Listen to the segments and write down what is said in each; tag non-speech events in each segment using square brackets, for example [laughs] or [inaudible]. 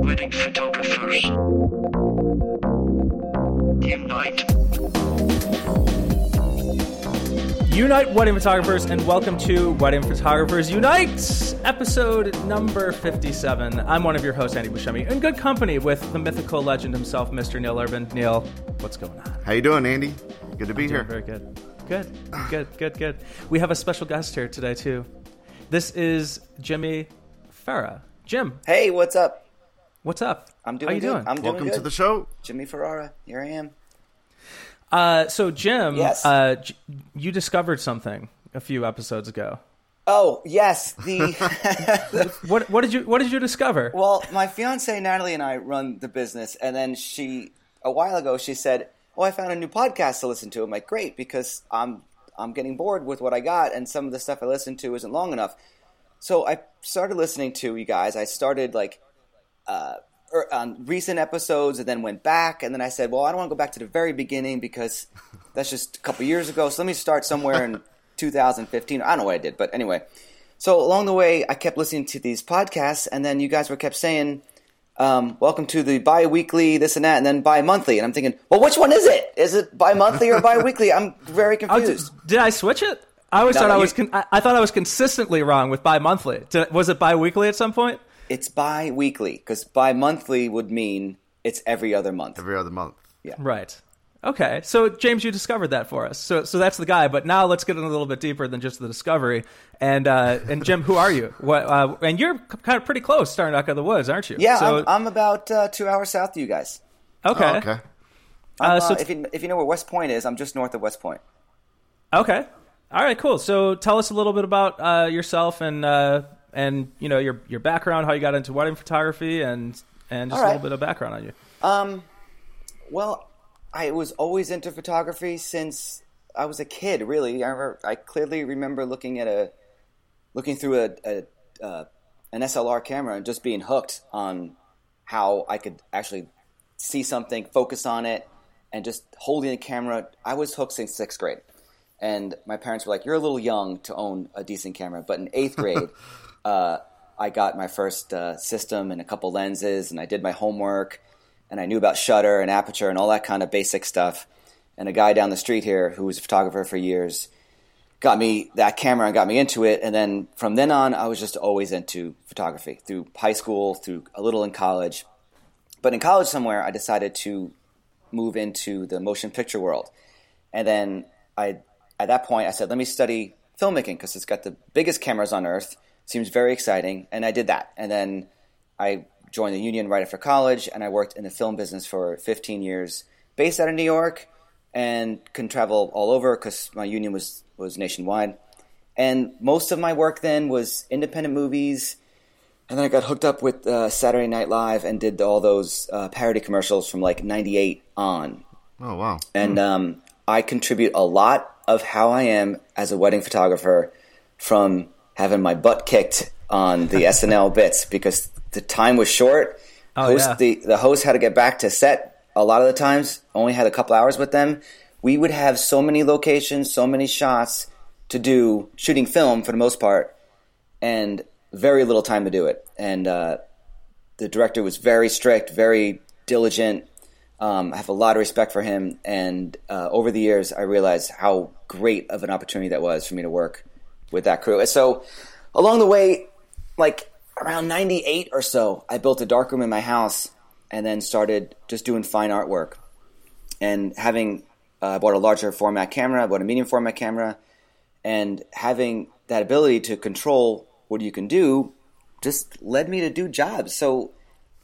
Wedding photographers. Unite. Unite Wedding Photographers, and welcome to Wedding Photographers Unite, episode number 57. I'm one of your hosts, Andy Buscemi, in good company with the mythical legend himself, Mr. Neil Urban. Neil, what's going on? How you doing, Andy? Good to be here. Very good. Good, good, good, good. We have a special guest here today, too. This is Jimmy Farah. Jim, Hey, what's up? what's up? I'm doing How you good. doing? I'm doing Welcome good. to the show. Jimmy Ferrara. Here I am. Uh, so, Jim, Yes. uh, J- you discovered something a few episodes ago. Oh, yes. The [laughs] [laughs] What, what did you What did you discover? Well, my fiance Natalie and I run the business and then she a while ago she said, "Oh, I found a new podcast to listen to." I'm like, "Great, because I'm I'm getting bored with what I got and some of the stuff I listen to isn't long enough." So I started listening to you guys. I started like uh, er, on recent episodes and then went back and then I said, well, I don't want to go back to the very beginning because that's just a couple years ago. So let me start somewhere in [laughs] 2015. I don't know what I did, but anyway. So along the way, I kept listening to these podcasts and then you guys were kept saying, um, welcome to the bi-weekly, this and that, and then bi-monthly. And I'm thinking, well, which one is it? Is it bi-monthly or bi-weekly? I'm very [laughs] Oh, confused. did, did I switch it? I always No, thought no, I you- was. Con- I, I thought I was consistently wrong with bi-monthly. Did, was it bi-weekly at some point? It's bi-weekly because bi-monthly would mean it's every other month. Every other month. Yeah right. Okay. So James, you discovered that for us. So so that's the guy. But now let's get in a little bit deeper than just the discovery. And uh, and Jim, who are you? What? Uh, and you're kind of pretty close, starting Neck of the Woods, aren't you? Yeah, So I'm, I'm about uh, two hours south of you guys. okay. Oh, okay. I'm, Uh, uh, so- if, you, if you know where West Point is, I'm just north of West Point. Okay. All right. Cool. So tell us a little bit about uh, yourself and uh, and you know your your background, how you got into wedding photography, and and just All a little bit of background on you. Um, well, I was always into photography since I was a kid. Really, I, remember, I clearly remember looking at a looking through a, a uh, an SLR camera and just being hooked on how I could actually see something, focus on it, and just holding the camera. I was hooked since sixth grade. And my parents were like, "You're a little young to own a decent camera." But in eighth [laughs] grade, uh, I got my first uh, system and a couple lenses, and I did my homework, and I knew about shutter and aperture and all that kind of basic stuff. And a guy down the street here who was a photographer for years got me that camera and got me into it. And then from then on, I was just always into photography through high school, through a little in college. But in college somewhere, I decided to move into the motion picture world. And then I, at that point, I said, let me study filmmaking because it's got the biggest cameras on earth. Seems very exciting. And I did that. And then I joined the union right after college and I worked in the film business for 15 years, based out of New York and can travel all over because my union was, was nationwide. And most of my work then was independent movies. And then I got hooked up with uh, Saturday Night Live and did all those uh, parody commercials from like 98 on. Oh wow. And um, I contribute a lot of how I am as a wedding photographer from having my butt kicked on the SNL bits because the time was short. Oh, host, yeah. the, the host had to get back to set a lot of the times, only had a couple hours with them. We would have so many locations, so many shots to do, shooting film for the most part, and very little time to do it. And uh, the director was very strict, very diligent. Um, I have a lot of respect for him, and uh, over the years, I realized how great of an opportunity that was for me to work with that crew. And so, along the way, like around '98 or so, I built a darkroom in my house, and then started just doing fine artwork. And having, uh, I bought a larger format camera, I bought a medium format camera, and having that ability to control what you can do just led me to do jobs. So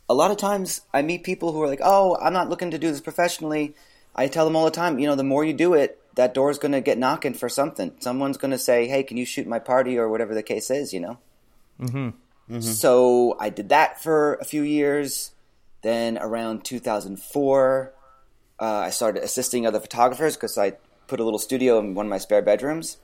a lot of times I meet people who are like, "Oh, I'm not looking to do this professionally." I tell them all the time, you know, the more you do it, that door's going to get knocking for something. Someone's going to say, "Hey, can you shoot my party?" or whatever the case is, you know. Mm-hmm. So I did that for a few years. Then around 2004, uh, I started assisting other photographers because I put a little studio in one of my spare bedrooms,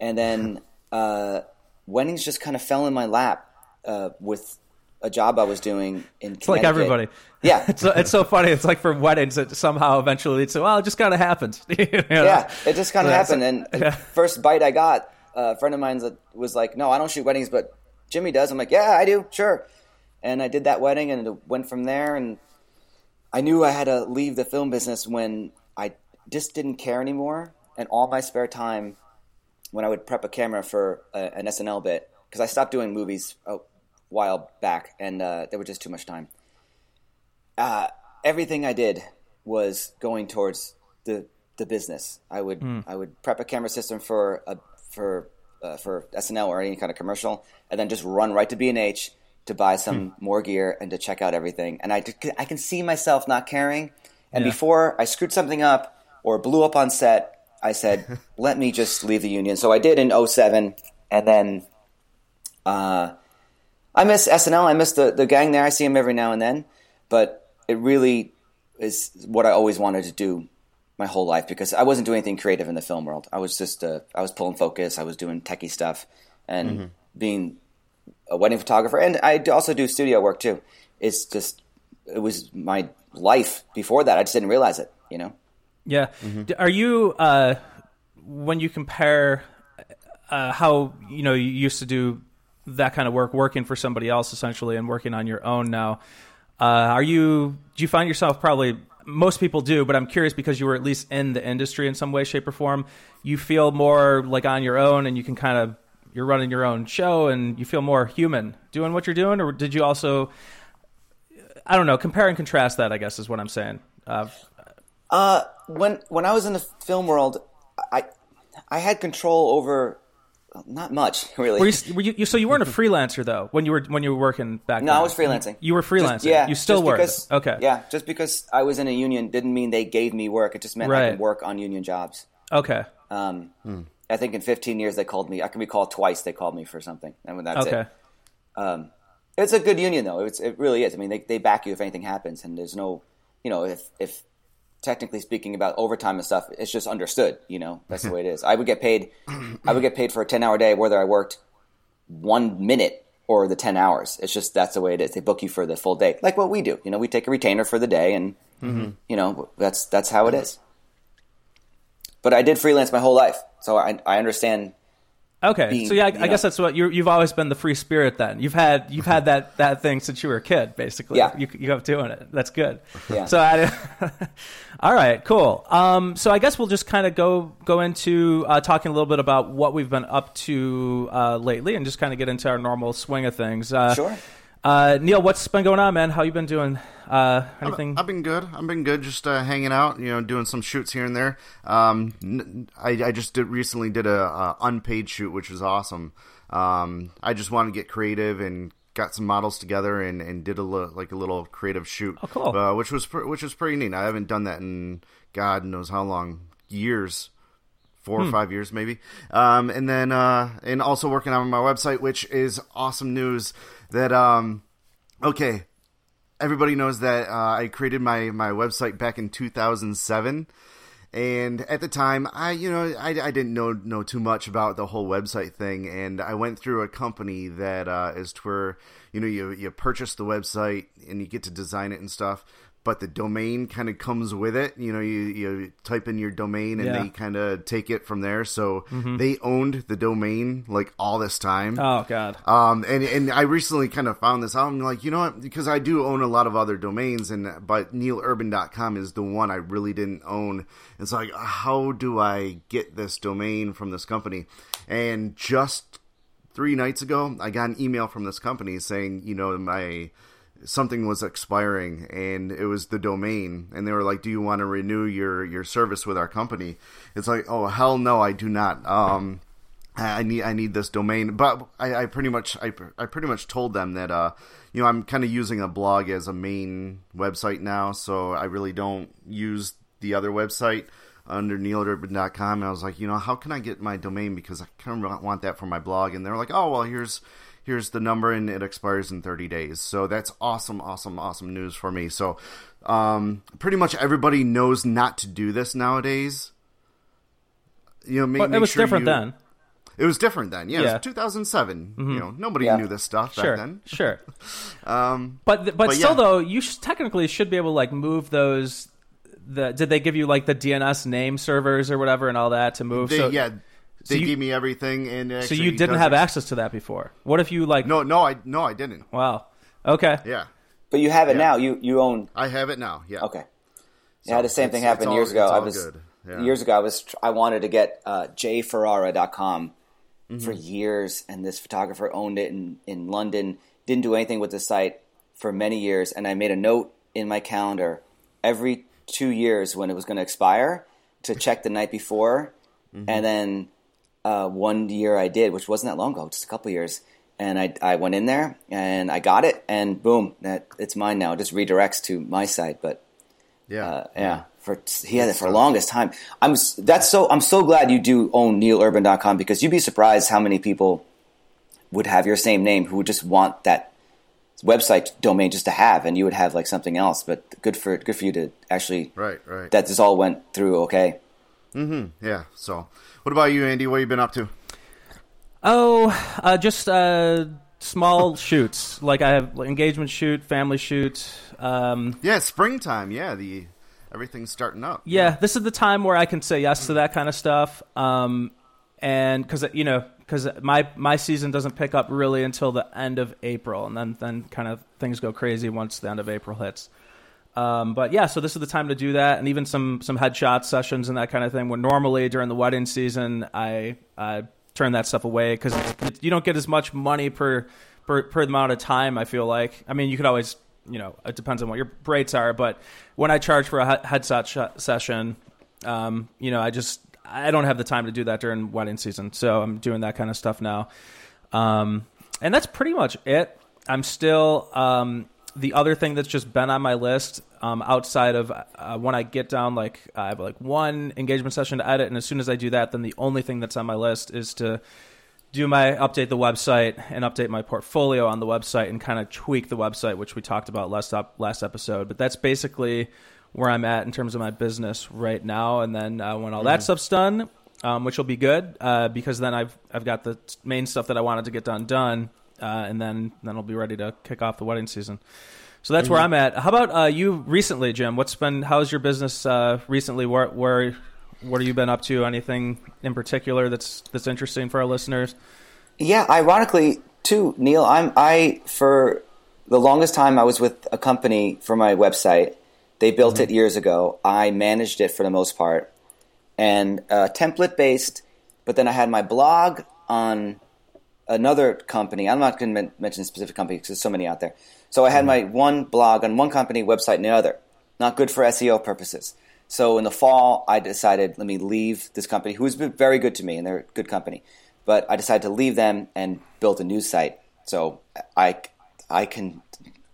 and then [laughs] uh, weddings just kind of fell in my lap uh, with a job I was doing in. It's like everybody. Yeah. [laughs] it's so, it's so funny. It's like for weddings, it somehow eventually to well, it just kind of happened. [laughs] You know? Yeah, it just kind of Yeah, happened, and the yeah. first bite I got a friend of mine that was like, "No, I don't shoot weddings, but Jimmy does." I'm like, "Yeah, I do, sure." And I did that wedding, and it went from there. And I knew I had to leave the film business when I just didn't care anymore. And all my spare time, when I would prep a camera for a, an SNL bit, because I stopped doing movies a while back, and uh, there was just too much time. Uh, everything I did was going towards the the business. I would I would prep a camera system for a for uh, for SNL or any kind of commercial, and then just run right to B and H to buy some more gear and to check out everything. And I I can see myself not caring. And Yeah. before I screwed something up or blew up on set, I said, [laughs] "Let me just leave the union." So I did in 07, and then uh, I miss SNL. I miss the, the gang there. I see them every now and then, but it really is what I always wanted to do my whole life because I wasn't doing anything creative in the film world. I was just uh, I was pulling focus. I was doing techie stuff and being a wedding photographer, and I also do studio work too. It's just it was my life before that. I just didn't realize it. You know. Yeah. D- Are you uh, when you compare uh, how you know you used to do that kind of work, working for somebody else essentially, and working on your own now? Uh, are you? Do you find yourself probably? Most people do, but I'm curious because you were at least in the industry in some way, shape, or form. You feel more like on your own, and you can kind of you're running your own show, and you feel more human doing what you're doing. Or did you also? I don't know. Compare and contrast that. I guess is what I'm saying. Uh, Uh, when when I was in the film world, I I had control over not much [laughs] really. Were you, were you, you- so you weren't a freelancer though when you were when you were working back then. no, then? I was freelancing. You were Just- freelancing. yeah, You still were. Because, okay. Yeah, just because I was in a union didn't mean they gave me work. It just meant I Right. could work on union jobs. Okay. Um, I think in 15 years they called me. I can be called twice. They called me for something, and that's Okay. it. Um, it's a good union though. It's, it really is. I mean, they they back you if anything happens, and there's no, you know, if if technically speaking about overtime and stuff, it's just understood. You know, that's the [laughs] way it is. I would get paid. I would get paid for a 10 hour day whether I worked one minute or the 10 hours. It's just that's the way it is. They book you for the full day, like what we do. You know, we take a retainer for the day, and mm-hmm. you know that's that's how it is. But I did freelance my whole life, so I I understand. Okay. being- so yeah, I, I guess that's what you you've always been the free spirit. Then you've had you've had that that thing since you were a kid, basically. Yeah. You you up doing it. That's good. Yeah. So I. [laughs] all right. Cool. Um. So I guess we'll just kind of go go into uh, talking a little bit about what we've been up to uh, lately, and just kind of get into our normal swing of things. Uh, Sure. Uh, Neil, what's been going on, man? How you been doing? Uh, anything? I've been good. I've been good. Just uh, hanging out, you know, doing some shoots here and there. Um, I, I just did, recently did a, uh unpaid shoot, which was awesome. Um, I just wanted to get creative and got some models together and, and did a li- like a little creative shoot. Oh, cool. Uh, which was pr- which was pretty neat. I haven't done that in God knows how long years. Four Hmm. or five years, maybe, um, and then uh, and also working on my website, which is awesome news. That um, okay, everybody knows that uh, I created my my website back in 2007, and at the time, I you know I, I didn't know know too much about the whole website thing, and I went through a company that uh, is where you know you you purchase the website and you get to design it and stuff. But the domain kind of comes with it. You know, you, you type in your domain and Yeah. they kind of take it from there. So they owned the domain like all this time. oh God. Um, and and I recently kind of found this out. I'm like, you know what? Because I do own a lot of other domains, and but neilurban.com is the one I really didn't own. It's like, how do I get this domain from this company? And just three nights ago, I got an email from this company saying, you know, my something was expiring and it was the domain and they were like do you want to renew your your service with our company? It's like oh hell no i do not. Um I need I need this domain, but I, I pretty much I, I pretty much told them that uh you know I'm kind of using a blog as a main website now, so I really don't use the other website under neilurban.com. And I was like, you know, how can I get my domain? Because I kind of want that for my blog, and they're like, oh well, here's here's the number and it expires in 30 days. So that's awesome, awesome, awesome news for me. So um pretty much everybody knows not to do this nowadays. You know, make, But it make was sure different you- then. it was different then. Yeah, Yeah. it was 2007. You know, nobody Yeah. knew this stuff back Sure. then. [laughs] Sure. [laughs] Um, But th- but, But still yeah. though, you sh- technically should be able to like move those. The did they give you like the DNS name servers or whatever and all that to move? they, so yeah, they you- gave me everything, and it So you didn't have ex- access to that before. What if you like? No, no, I no, I didn't. Wow. Okay. Yeah, But you have it Yeah. now. You you own. I have it now. Yeah. Okay. Yeah, the same thing happened all- years ago. I was good. Yeah. years ago. I was I wanted to get uh, jferrara.com for Mm-hmm. years, and this photographer owned it in in London. Didn't do anything with the site for many years, and I made a note in my calendar every two years when it was going to expire to check the night before, Mm-hmm. and then uh, one year I did, which wasn't that long ago, just a couple years. And I, I went in there and I got it, and boom, that it's mine now. It just redirects to my site, but Yeah. uh, yeah, for he had it for the longest time. I'm that's so I'm so glad you do own neilurban.com because you'd be surprised how many people would have your same name who would just want that website domain just to have, and you would have like something else. But good for good for you to actually Right, right. that this all went through okay. Mm-hmm. Yeah. So, what about you, Andy? What have you been up to? Oh, uh, just uh, small shoots. Like I have engagement shoot, family shoot. Um, Yeah, springtime. Yeah, the everything's starting up. yeah, this is the time where I can say yes to that kind of stuff. Um, and because you know, because my my season doesn't pick up really until the end of April, and then then kind of things go crazy once the end of April hits. Um, but yeah, so this is the time to do that, and even some some headshot sessions and that kind of thing. When normally during the wedding season, I I turn that stuff away because you don't get as much money per per per amount of time. I feel like. I mean, you could always you know it depends on what your rates are, but when I charge for a headshot sh- session, um, you know, I just I don't have the time to do that during wedding season, so I'm doing that kind of stuff now. Um, and that's pretty much it. I'm still um, the other thing that's just been on my list um, outside of uh, when I get down like I have like one engagement session to edit, and as soon as I do that, then the only thing that's on my list is to do my update the website and update my portfolio on the website and kind of tweak the website, which we talked about last up last episode. But that's basically where I'm at in terms of my business right now. And then uh, when all that stuff's done, um, which will be good uh, because then I've I've got the main stuff that I wanted to get done done, uh, and then then I'll be ready to kick off the wedding season. So that's where I'm at. How about uh, you recently, Jim? What's been how's your business uh, recently? Where where what have you been up to? Anything in particular that's that's interesting for our listeners? Yeah, ironically too, Neil. I'm I for the longest time I was with a company for my website. They built it years ago. I managed it for the most part, and uh, template based. But then I had my blog on another company. I'm not going to men- mention a specific company because there's so many out there. So I had my mm-hmm. one blog on one company, website and the other. Not good for SEO purposes. So in the fall, I decided let me leave this company, who's been very good to me, and they're a good company. But I decided to leave them and build a news site. So I I can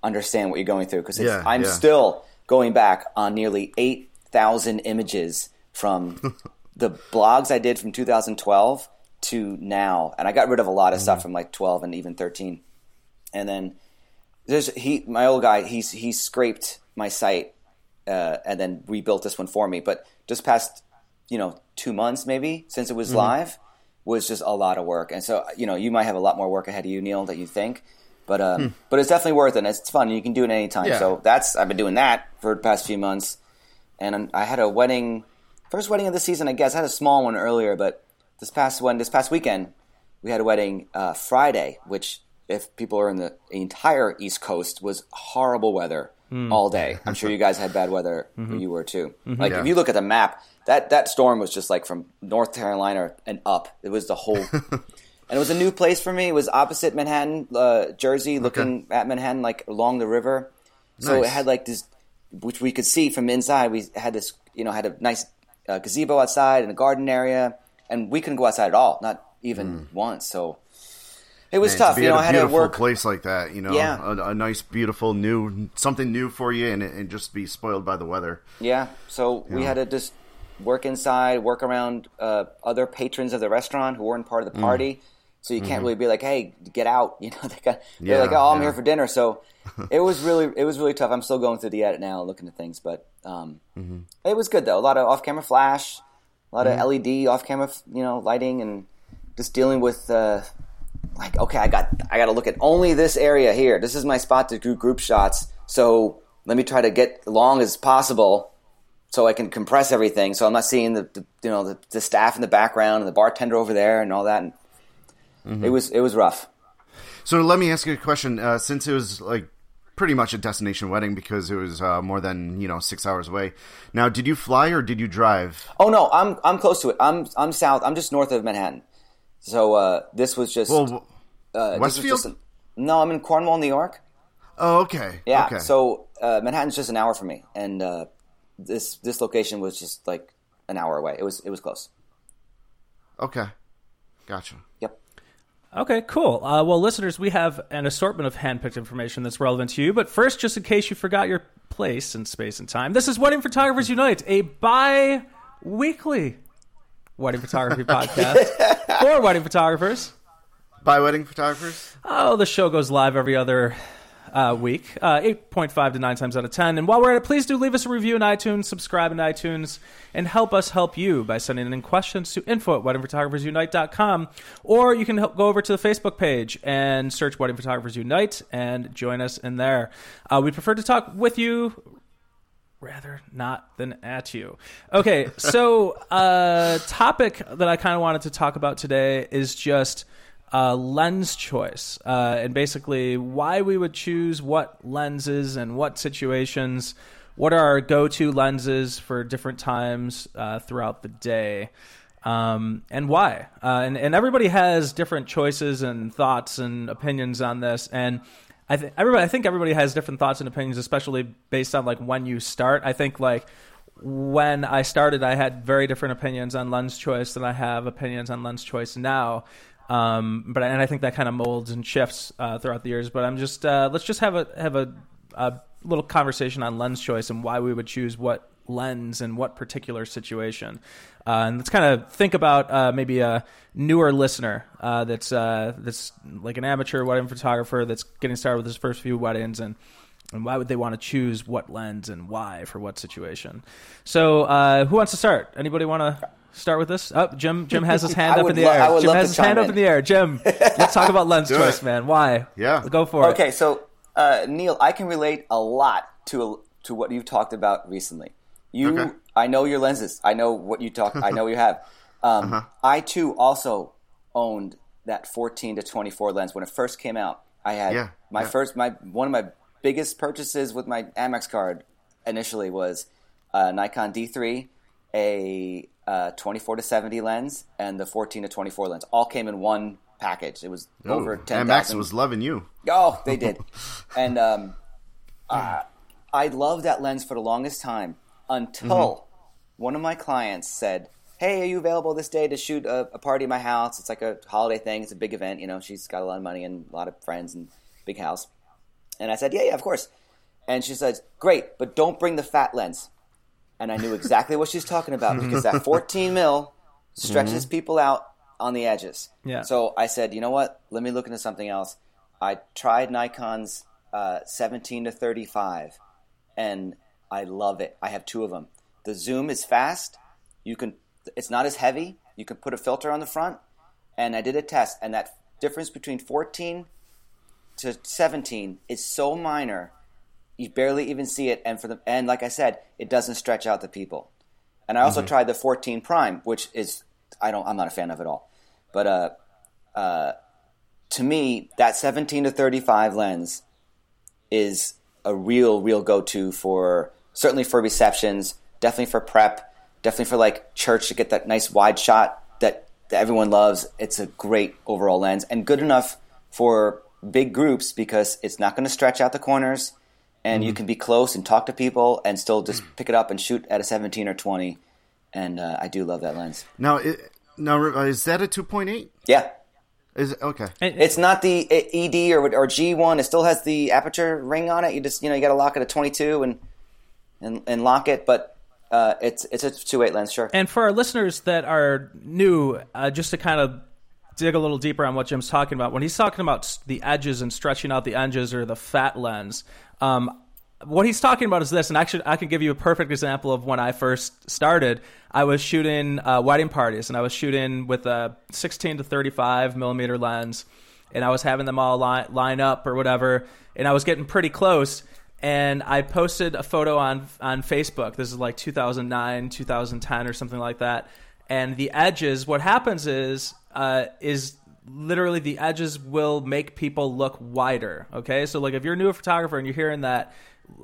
understand what you're going through because Yeah, I'm yeah. still going back on nearly eight thousand images from [laughs] the blogs I did from 2012 to now, and I got rid of a lot of Mm-hmm. stuff from like 12 and even 13. And then there's he, my old guy. He's he scraped my site uh, and then rebuilt this one for me. But just past you know two months maybe since it Mm-hmm. was live was just a lot of work. And so you know you might have a lot more work ahead of you, Neil, that you think. But um, but it's definitely worth it. and It's fun. You can do it anytime. Hmm. Yeah. So that's I've been doing that for the past few months. And I'm- I had a wedding, first wedding of the season, I guess. I had a small one earlier, but this past one, this past weekend, we had a wedding uh, Friday, which, if people are in the entire East Coast, was horrible weather all day. I'm sure you guys had bad weather [laughs] where you were too. Like Yeah. if you look at the map, that that storm was just like from North Carolina and up. It was the whole. [laughs] And it was a new place for me. It was opposite Manhattan, uh, Jersey, looking at Manhattan, like along the river. So it had like this, which we could see from inside. We had this, you know, had a nice uh, gazebo outside and a garden area, and we couldn't go outside at all, not even once. So it was Man, tough. to You know, I a had to beautiful work. place like that, you know, Yeah. a, a nice, beautiful, new something new for you, and, and just be spoiled by the weather. Yeah, so we Yeah. had to just work inside, work around uh, other patrons of the restaurant who weren't part of the Mm. party. So you can't really be like, "Hey, get out!" [laughs] You know, they got, they're Mm-hmm. Yeah, like, "Oh, I'm yeah. here for dinner." So [laughs] it was really, it was really tough. I'm still going through the edit now, looking at things, but um, Mm-hmm. it was good though. A lot of off-camera flash, a lot of LED off-camera, you know, lighting, and just dealing with uh, like, okay, I got, I got to look at only this area here. This is my spot to do group shots. So let me try to get long as possible so I can compress everything. So I'm not seeing the, the you know the, the staff in the background and the bartender over there and all that. And Mm-hmm. It was it was rough. So let me ask you a question. Uh, since it was like pretty much a destination wedding because it was uh, more than you know six hours away. Now, did you fly or did you drive? Oh no, I'm I'm close to it. I'm I'm south. I'm just north of Manhattan. So uh, this was just Well, uh, Westfield? just no, I'm in Cornwall, New York. oh, okay. Yeah. Okay. So uh, Manhattan's just an hour from me, and uh, this this location was just like an hour away. It was it was close. okay. Gotcha. Yep. Okay, cool. Uh, well, listeners, we have an assortment of handpicked information that's relevant to you. But first, just in case you forgot your place in space and time, this is Wedding Photographers Unite, a bi weekly wedding photography [laughs] podcast for wedding photographers. By wedding photographers. Oh, the show goes live every other uh, week, uh, 8.5 to 9 times out of 10. And while we're at it, please do leave us a review in iTunes, subscribe in iTunes, and help us help you by sending in questions to info at weddingphotographersunite.com. Or you can help go over to the Facebook page and search Wedding Photographers Unite and join us in there. Uh, we prefer to talk with you rather not than at you. Okay, so uh topic that I kind of wanted to talk about today is just uh, lens choice, uh, and basically why we would choose what lenses and what situations. What are our go-to lenses for different times uh, throughout the day, um, and why? Uh, and and everybody has different choices and thoughts and opinions on this, and I think everybody. I think everybody has different thoughts and opinions, especially based on like when you start. I think like when I started, I had very different opinions on lens choice than I have opinions on lens choice now. Um, but and I think that kind of molds and shifts uh, throughout the years. But I'm just uh, let's just have a have a, a little conversation on lens choice and why we would choose what lens in what particular situation. Uh, and let's kind of think about uh, maybe a newer listener uh, that's uh, that's like an amateur wedding photographer that's getting started with his first few weddings and and why would they want to choose what lens and why for what situation? So, uh, who wants to start? Anybody want to start with this? Oh, Jim. Jim has his [laughs] hand up in the lo- air. I would Jim love has to his hand chime up in in. the air. Jim, [laughs] let's talk about lens Do choice, man. Why? Yeah. go for it. Okay, so uh, Neil, I can relate a lot to to what you've talked about recently. You, Okay. I know your lenses. I know what you talk. I know you have. [laughs] Um, Uh-huh. I too also owned that 14 to 24 lens when it first came out. I had Yeah, my yeah. first, my one of my biggest purchases with my Amex card initially was a Nikon D3, a uh, 24 to 70 lens, and the 14 to 24 lens. All came in one package. It was over Ooh, 10,000. Amex was loving you. Oh, they did. [laughs] and um, uh, I loved that lens for the longest time until one of my clients said, "Hey, are you available this day to shoot a, a party at my house? It's like a holiday thing. It's a big event. You know, she's got a lot of money and a lot of friends and big house." And I said, "Yeah, yeah, of course." And she says, "Great, but don't bring the fat lens." And I knew exactly what she's talking about because that [laughs] 14 mil stretches people out on the edges. Yeah. So I said, you know what? Let me look into something else. I tried Nikon's uh, 17 to 35, and I love it. I have two of them. The zoom is fast. You can. It's not as heavy. You can put a filter on the front, and I did a test, and that difference between 14 to 17 is so minor, you barely even see it. And for the and like I said, it doesn't stretch out the people. And I also tried the 14 prime, which is I don't I'm not a fan of it all. But uh, uh, to me, that 17 to 35 lens is a real, real go to for certainly for receptions, definitely for prep, definitely for like church to get that nice wide shot that, that everyone loves. It's a great overall lens and good enough for big groups because it's not going to stretch out the corners and you can be close and talk to people and still just pick it up and shoot at a 17 or 20. And uh, I do love that lens. Now, it, now uh, is that a two point eight? Yeah, Is it okay? It's not the ED or or G one. It still has the aperture ring on it. You just you know you got to lock it at twenty two and and and lock it. But uh, it's it's a two eight lens, sure. And for our listeners that are new, uh, just to kind of dig a little deeper on what Jim's talking about, when he's talking about the edges and stretching out the edges or the fat lens, um, what he's talking about is this. And actually, I can give you a perfect example of when I first started. I was shooting uh, wedding parties, and I was shooting with a 16 to 35 millimeter lens, and I was having them all line, line up or whatever, and I was getting pretty close. and I posted a photo on on Facebook. This is like 2009, 2010, or something like that. And the edges, what happens is uh, is literally the edges will make people look wider. Okay, so like if you're a new photographer and you're hearing that.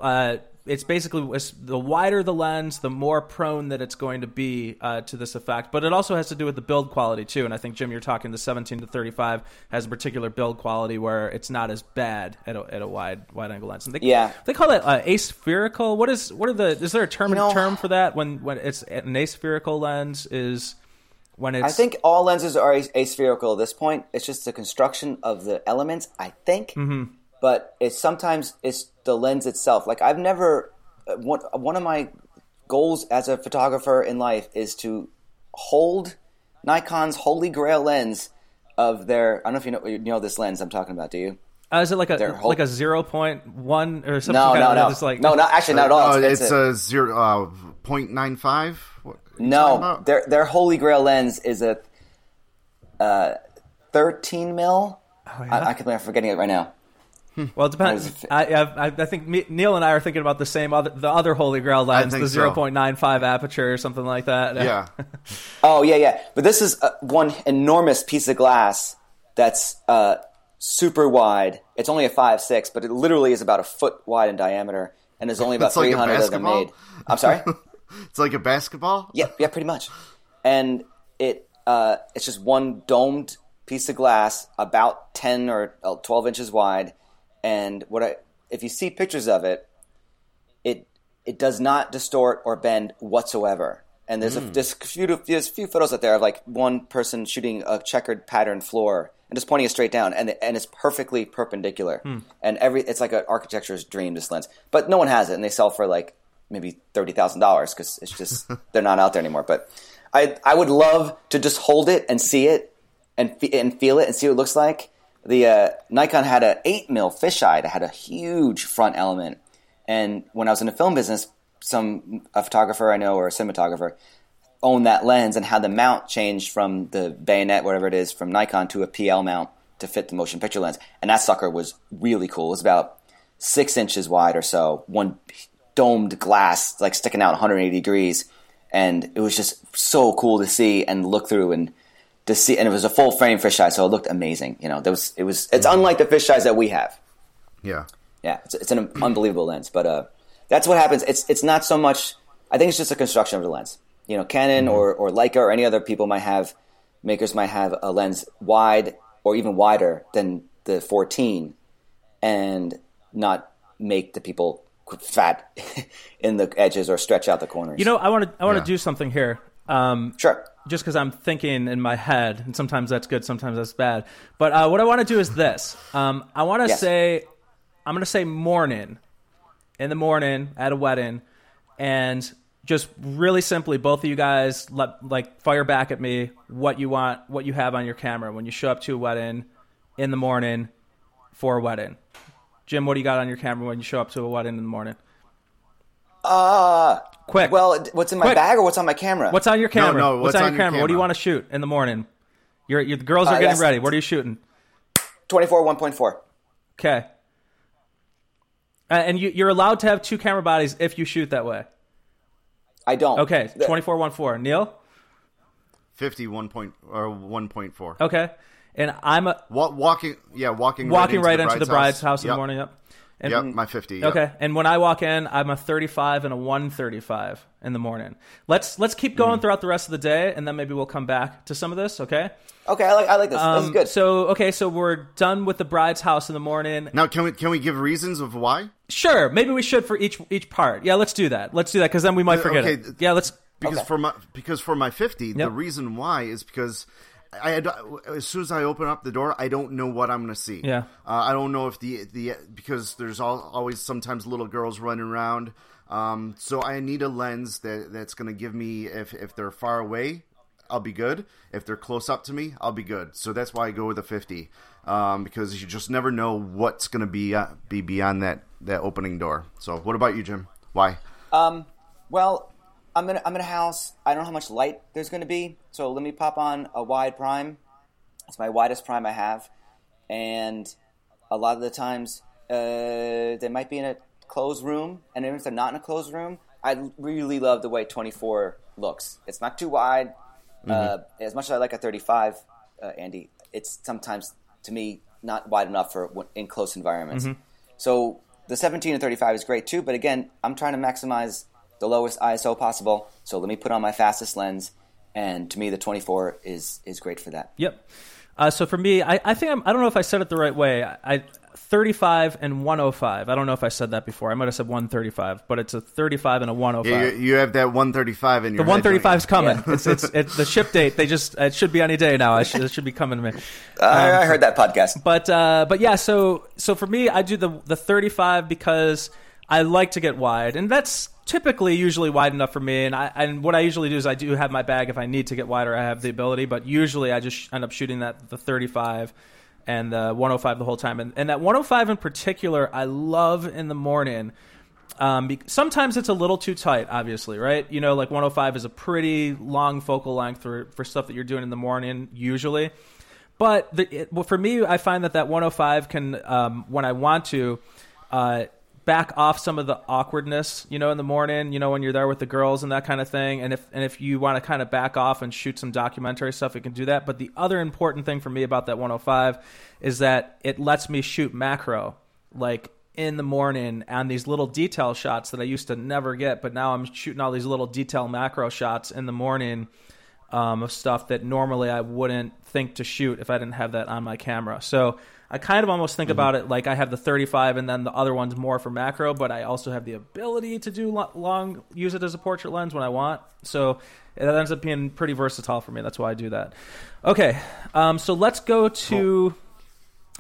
Uh, it's basically it's the wider the lens, the more prone that it's going to be uh, to this effect. But it also has to do with the build quality too. And I think Jim, you're talking the 17 to 35 has a particular build quality where it's not as bad at a, at a wide wide angle lens. And they, Yeah. they call that uh, aspherical. What is what are the? Is there a term You know- term for that when when it's an aspherical lens is when it's I think all lenses are as- aspherical at this point. It's just the construction of the elements, I think. Mm-hmm. But it's sometimes it's the lens itself. Like I've never uh, one one of my goals as a photographer in life is to hold Nikon's holy grail lens of their. I don't know if you know you know this lens I'm talking about. Do you? uh, is it like a whole- like a zero point one or something? No, kind no, of, no, It's like no, not actually not at all. Oh, It's- it's, it's a- a zero uh, point nine five. What are you talking No, their their holy grail lens is a uh, 13 mil. Oh, yeah? I, I can, I'm forgetting it right now. Well, it depends. What is it? I, I, I think me, Neil and I are thinking about the same other, the other Holy Grail lens, think the so. 0.95 aperture or something like that. Yeah, [laughs] Oh yeah, yeah. But this is uh, one enormous piece of glass that's uh, super wide. It's only a five six, but it literally is about a foot wide in diameter, and there's only about It's like 300 of them made. I'm sorry. [laughs] it's like a basketball. Yeah, yeah, pretty much. And it uh, it's just one domed piece of glass, about ten or uh, twelve inches wide. And what I, if you see pictures of it, it it does not distort or bend whatsoever. And there's a hmm. there's a few there's a few photos out there of like one person shooting a checkered pattern floor and just pointing it straight down, and and it's perfectly perpendicular. Hmm. And every it's like an architecture's dream. This lens, but no one has it, and they sell for like maybe thirty thousand dollars because it's just [laughs] they're not out there anymore. But I I would love to just hold it and see it and fe- and feel it and see what it looks like. The uh, Nikon had an eight mil fisheye that had a huge front element, and when I was in the film business, some a photographer I know or a cinematographer owned that lens and had the mount changed from the bayonet, whatever it is, from Nikon to a PL mount to fit the motion picture lens, and that sucker was really cool. It was about six inches wide or so, one domed glass like sticking out 180 degrees, and it was just so cool to see and look through and to see. And it was a full frame fisheye, so it looked amazing. You know, there was it was it's unlike the fisheyes that we have. Yeah, Yeah, it's, it's an unbelievable lens, but uh, that's what happens. It's it's not so much. I think it's just a construction of the lens. You know, Canon or or Leica or any other people might have makers might have a lens wide or even wider than the 14, and not make the people fat [laughs] in the edges or stretch out the corners. You know, I want to I want to Yeah. do something here. Um, sure. just because I'm thinking in my head, and sometimes that's good, sometimes that's bad. But uh, what I want to do is this: um, I want to Yes. say, I'm going to say morning, in the morning at a wedding, and just really simply, both of you guys let like fire back at me what you want, what you have on your camera when you show up to a wedding in the morning for a wedding. Jim, what do you got on your camera when you show up to a wedding in the morning? Uh, Quick. well, what's in my Quick. bag or what's on my camera? What's on your camera? no, what's, what's on, on your your camera? What do you want to shoot in the morning? Your, your the girls are Uh, getting ready. What are you shooting? 24 1.4. Okay. Uh, and you, you're allowed to have two camera bodies if you shoot that way. I don't. Okay, The- twenty four one four. Neil. fifty one point or one point four. Okay, and I'm a, Wa- walking, yeah, walking, walking right the into the bride's house in Yep. the morning. Yep. And, Yep, my fifty. yep. Okay, and when I walk in, I'm a 35 and a 135 in the morning. Let's let's keep Mm. going throughout the rest of the day, and then maybe we'll come back to some of this. Okay. Okay, I like I like this. this is Um, good. So okay, so we're done with the bride's house in the morning. Now, can we can we give reasons of why? Sure, maybe we should for each each part. Yeah, let's do that. Let's do that because then we might forget okay, it. Yeah, let's. Because Okay. for my because for my fifty, the reason why is because I had, as soon as I open up the door, I don't know what I'm going to see. Yeah. uh, I don't know if the the because there's all, always sometimes little girls running around. Um, so I need a lens that that's going to give me if if they're far away, I'll be good. If they're close up to me, I'll be good. So that's why I go with a fifty. Um, because you just never know what's going to be uh, be beyond that that opening door. So what about you, Jim? Why? Um, well, I'm in I'm in a house. I don't know how much light there's going to be, so let me pop on a wide prime. It's my widest prime I have, and a lot of the times uh, they might be in a closed room, and even if they're not in a closed room, I really love the way 24 looks. It's not too wide. Uh, as much as I like a 35, uh, Andy, it's sometimes to me not wide enough for in close environments. So the 17 and 35 is great too, but again, I'm trying to maximize the lowest ISO possible. So let me put on my fastest lens, and to me, the 24 is is great for that. Yep. Uh, so for me, I, I think I'm, I don't know if I said it the right way. I, I 35 and 105. I don't know if I said that before. I might have said 135, but it's a 35 and a 105. Yeah, you, you have that 135 in your the head, don't you? 135 is coming. Yeah. It's, it's it's the ship date. They just it should be any day now. I should, it should be coming to me. [laughs] I, I heard that podcast. But uh, but yeah, so so for me, I do the the 35 because I like to get wide, and that's typically usually wide enough for me. And I and what I usually do is I do have my bag if I need to get wider, I have the ability. But usually I just end up shooting that the 35 and the 105 the whole time. And and that 105 in particular, I love in the morning. Um, be- sometimes it's a little too tight, obviously, right? You know, like 105 is a pretty long focal length for, for stuff that you're doing in the morning, usually. But the, it, well, for me, I find that that 105 can, um, when I want to, uh, back off some of the awkwardness, you know, in the morning, you know, when you're there with the girls and that kind of thing. And if and if you want to kind of back off and shoot some documentary stuff, it can do that. But the other important thing for me about that 105 is that it lets me shoot macro, like in the morning on these little detail shots that I used to never get, but now I'm shooting all these little detail macro shots in the morning um, of stuff that normally I wouldn't think to shoot if I didn't have that on my camera. So I kind of almost think about it like I have the 35 and then the other one's more for macro, but I also have the ability to do lo- long, use it as a portrait lens when I want. So that ends up being pretty versatile for me. That's why I do that. Okay, um, so let's go to.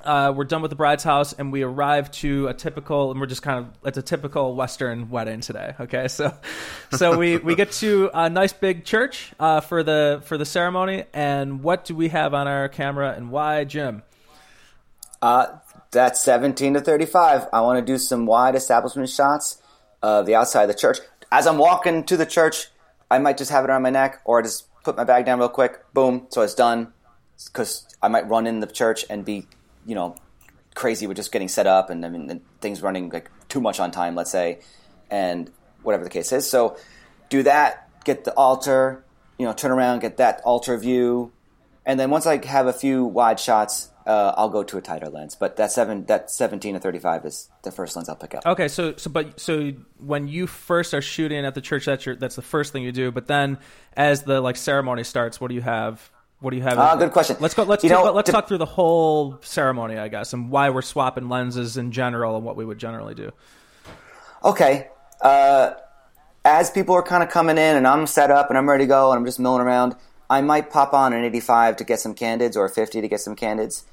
Uh, we're done with the bride's house, and we arrive to a typical, and we're just kind of it's a typical Western wedding today. Okay, [laughs] so so we we get to a nice big church uh, for the for the ceremony, and what do we have on our camera, and why, Jim? Uh, that's 17 to 35. I want to do some wide establishment shots of the outside of the church. As I'm walking to the church, I might just have it around my neck or I just put my bag down real quick. Boom. So it's done. Because I might run in the church and be, you know, crazy with just getting set up and I mean things running like too much on time, let's say, and whatever the case is. So do that, get the altar, you know, turn around, get that altar view, and then once I have a few wide shots, uh, I'll go to a tighter lens. But that seven, that seventeen to thirty-five is the first lens I'll pick up. Okay, so so but so when you first are shooting at the church, that's your that's the first thing you do. But then as the like ceremony starts, what do you have? What do you have? Ah, good question. Let's go. Let's You do- know, let's to- talk through the whole ceremony, I guess, and why we're swapping lenses in general and what we would generally do. Okay. Uh, as people are kind of coming in and I'm set up and I'm ready to go and I'm just milling around, I might pop on an 85 to get some candids or a 50 to get some candids.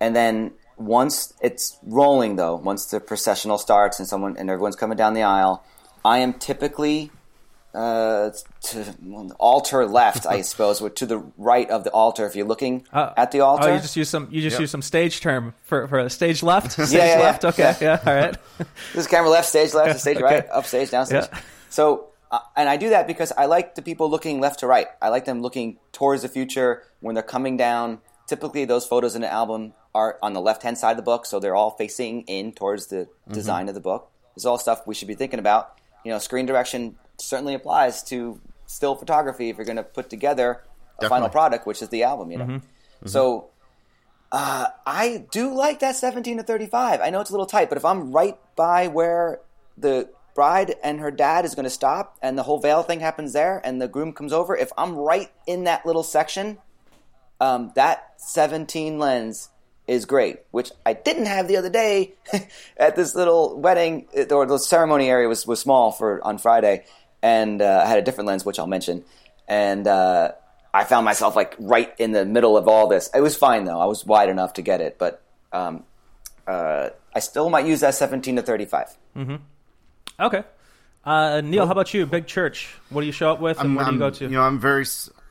And then once it's rolling, though, once the processional starts and someone and everyone's coming down the aisle, I am typically uh, to altar left, I [laughs] suppose, or to the right of the altar. If you're looking Uh, at the altar, Oh, you just use some. You just use some stage term for for a stage left. [laughs] Stage yeah, yeah. left. Okay. Yeah. All right. [laughs] This is camera left, stage left, stage Okay. right, up stage, down stage. Yeah. So, uh, and I do that because I like the people looking left to right. I like them looking towards the future when they're coming down. Typically, those photos in the album are on the left hand side of the book, so they're all facing in towards the Mm-hmm. design of the book. Is all stuff we should be thinking about. You know, screen direction certainly applies to still photography if you're going to put together a final product, which is the album. You know, Mm-hmm. so uh, I do like that 17 to 35. I know it's a little tight, but if I'm right by where the bride and her dad is going to stop and the whole veil thing happens there and the groom comes over, if I'm right in that little section, um, that 17 lens is great, which I didn't have the other day [laughs] at this little wedding or the ceremony area was, was small for on Friday, and uh, I had a different lens, which I'll mention, and uh, I found myself like right in the middle of all this. It was fine though; I was wide enough to get it, but um, uh, I still might use that 17 to 35. Okay. Uh, Neil, how about you? Big church. What do you show up with, and where do you go to? You know, I'm very,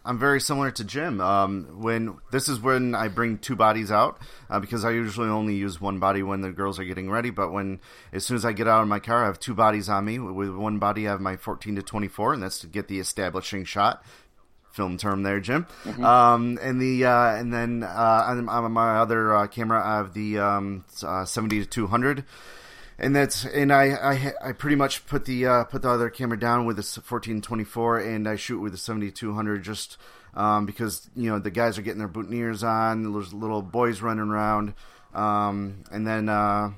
I'm very similar to Jim. Um, when this is when I bring two bodies out uh, because I usually only use one body when the girls are getting ready. But when as soon as I get out of my car, I have two bodies on me. With one body, I have my 14 to 24, and that's to get the establishing shot. Film term there, Jim. Um, and the uh, and then uh, on, on my other uh, camera, I have the um, uh, 70 to 200 and that's and I, I I pretty much put the uh, put the other camera down with a fourteen twenty four, and I shoot with a seventy two hundred just um, because you know the guys are getting their boutonnieres on, there's little boys running around, um, and then uh,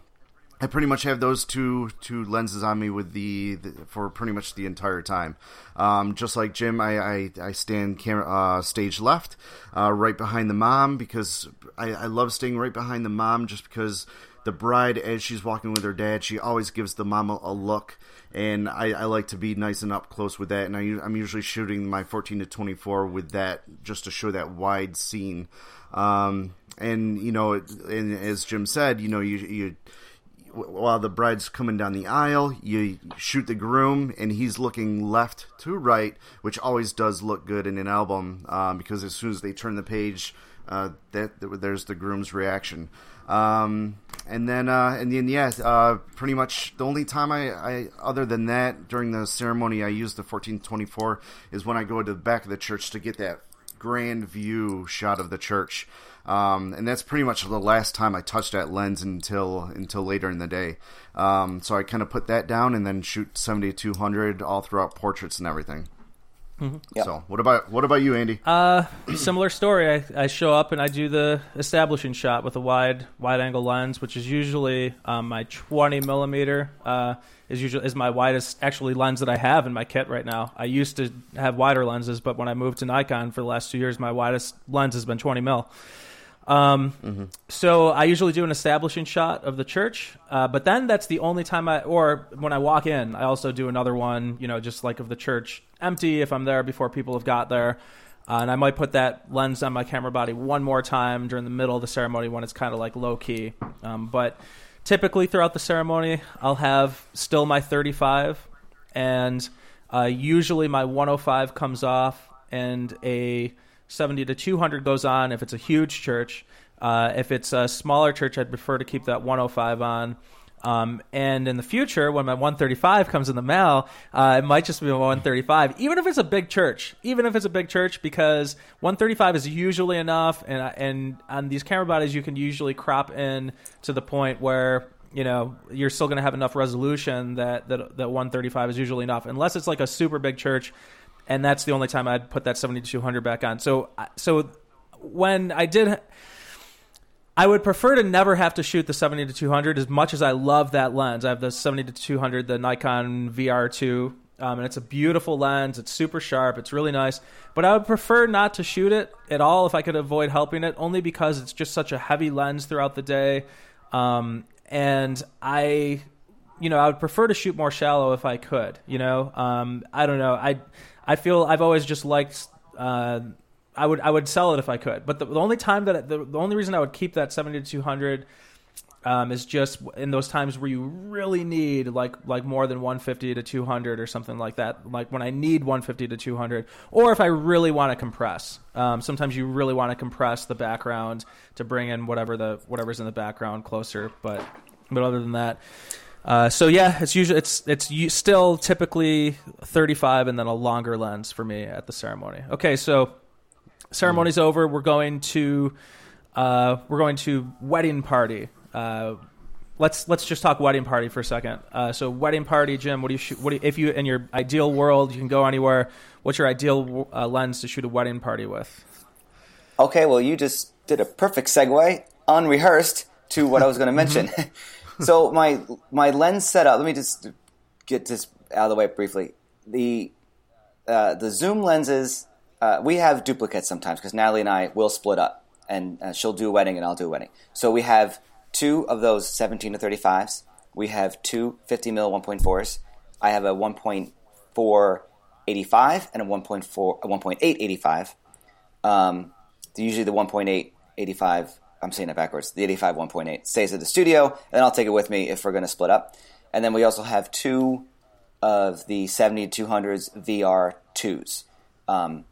I pretty much have those two two lenses on me with the, the for pretty much the entire time. Um, just like Jim, I I, I stand camera uh, stage left, uh, right behind the mom because I, I love staying right behind the mom just because the bride as she's walking with her dad, she always gives the mama a, look, and I, I, like to be nice and up close with that. And I, am usually shooting my 14 to 24 with that just to show that wide scene. Um, and you know, and as Jim said, you know, you you while the bride's coming down the aisle, you shoot the groom, and he's looking left to right, which always does look good in an album um, because as soon as they turn the page, uh, that there's the groom's reaction. Um, and then, uh, and then, yeah, uh, pretty much the only time I, I, other than that, during the ceremony, I use the 1424 is when I go to the back of the church to get that grand view shot of the church. Um, and that's pretty much the last time I touched that lens until until later in the day. Um, so I kind of put that down and then shoot 7200 all throughout portraits and everything. Mm-hmm. Yep. So what about what about you, Andy? Uh, similar story. I, I, show up and I do the establishing shot with a wide wide angle lens, which is usually um, my 20 millimeter. Uh, is usually is my widest actually lens that I have in my kit right now. I used to have wider lenses, but when I moved to Nikon for the last two years, my widest lens has been 20 mil. Um, mm-hmm. So I usually do an establishing shot of the church, uh, but then that's the only time I, or when I walk in, I also do another one, you know, just like of the church empty if I'm there before people have got there. Uh, and I might put that lens on my camera body one more time during the middle of the ceremony when it's kind of like low key. Um, but typically throughout the ceremony, I'll have still my 35, and uh, usually my 105 comes off, and a 70 to 200 goes on if it's a huge church. Uh, if it's a smaller church, I'd prefer to keep that 105 on. Um, and in the future, when my 135 comes in the mail, uh, it might just be a 135, even if it's a big church. Even if it's a big church, because 135 is usually enough, and and on these camera bodies, you can usually crop in to the point where you know you're still going to have enough resolution that, that that 135 is usually enough, unless it's like a super big church and that's the only time I'd put that 7200 back on. So so when I did I would prefer to never have to shoot the 70 to 200 as much as I love that lens. I have the 70 to 200, the Nikon VR2, um, and it's a beautiful lens. It's super sharp. It's really nice. But I would prefer not to shoot it at all if I could avoid helping it, only because it's just such a heavy lens throughout the day. Um, and I, you know, I would prefer to shoot more shallow if I could. You know, um, I don't know. I I feel I've always just liked. Uh, I would I would sell it if I could, but the, the only time that the, the only reason I would keep that seventy to two hundred um, is just in those times where you really need like like more than 150 to 200 or something like that like when i need 150 to 200 or if i really want to compress um, sometimes you really want to compress the background to bring in whatever the whatever's in the background closer but but other than that uh, so yeah, it's usually it's it's still typically 35 and then a longer lens for me at the ceremony. Okay, so ceremony's mm. over. We're going to uh, we're going to wedding party. Uh, let's let's just talk wedding party for a second. Uh, so wedding party, Jim. What do you shoot? What do you, if you in your ideal world you can go anywhere? What's your ideal uh, lens to shoot a wedding party with? Okay, well you just did a perfect segue, unrehearsed, to what I was going [laughs] to mention. [laughs] [laughs] So my my lens setup. Let me just get this out of the way briefly. The uh, the zoom lenses. Uh, we have duplicates sometimes because Natalie and I will split up, and uh, she'll do a wedding and I'll do a wedding. So we have two of those 17 to 35s. We have two 50 mil 1.4s. I have a 1.485 and a 1.4 a 1.8 85. Um, usually the 1.8 85 I'm saying it backwards. The 85 1.8 stays at the studio, and I'll take it with me if we're going to split up. And then we also have two of the 70 200s VR twos. Um,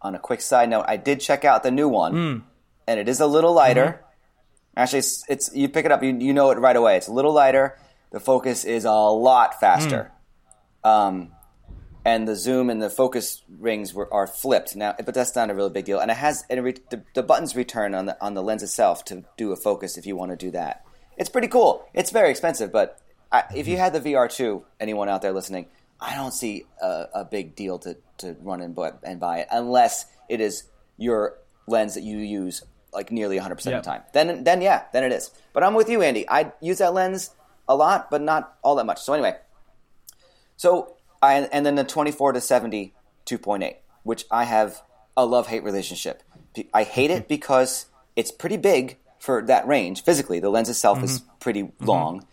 on a quick side note, I did check out the new one, mm. and it is a little lighter. Mm-hmm. Actually, it's, it's, you pick it up, you, you know it right away. It's a little lighter. The focus is a lot faster. Mm. Um, and the zoom and the focus rings were, are flipped now, but that's not a really big deal. And it has and it re, the, the, buttons return on the on the lens itself to do a focus if you want to do that. It's pretty cool. It's very expensive, but I, if you mm-hmm. had the VR2, anyone out there listening, I don't see a, a big deal to, to run and buy, and buy it unless it is your lens that you use like nearly 100% of the time. Then, then yeah, then it is. But I'm with you, Andy. I use that lens a lot, but not all that much. So anyway, so I and then the 24 to 70 2.8, which I have a love hate relationship. I hate it mm-hmm. because it's pretty big for that range physically. The lens itself is mm-hmm. pretty mm-hmm. long,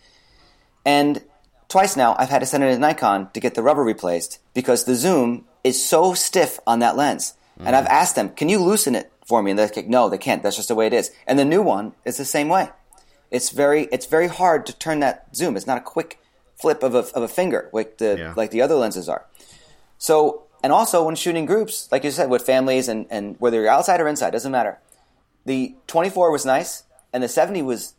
and twice now I've had to send it to Nikon to get the rubber replaced because the zoom is so stiff on that lens. And mm. I've asked them, "Can you loosen it for me?" And they're like, "No, they can't. That's just the way it is." And the new one is the same way. It's very it's very hard to turn that zoom. It's not a quick flip of a, of a finger like the Yeah. like the other lenses are. So, and also when shooting groups, like you said, with families and, and whether you're outside or inside, doesn't matter. The 24 was nice and the 70 was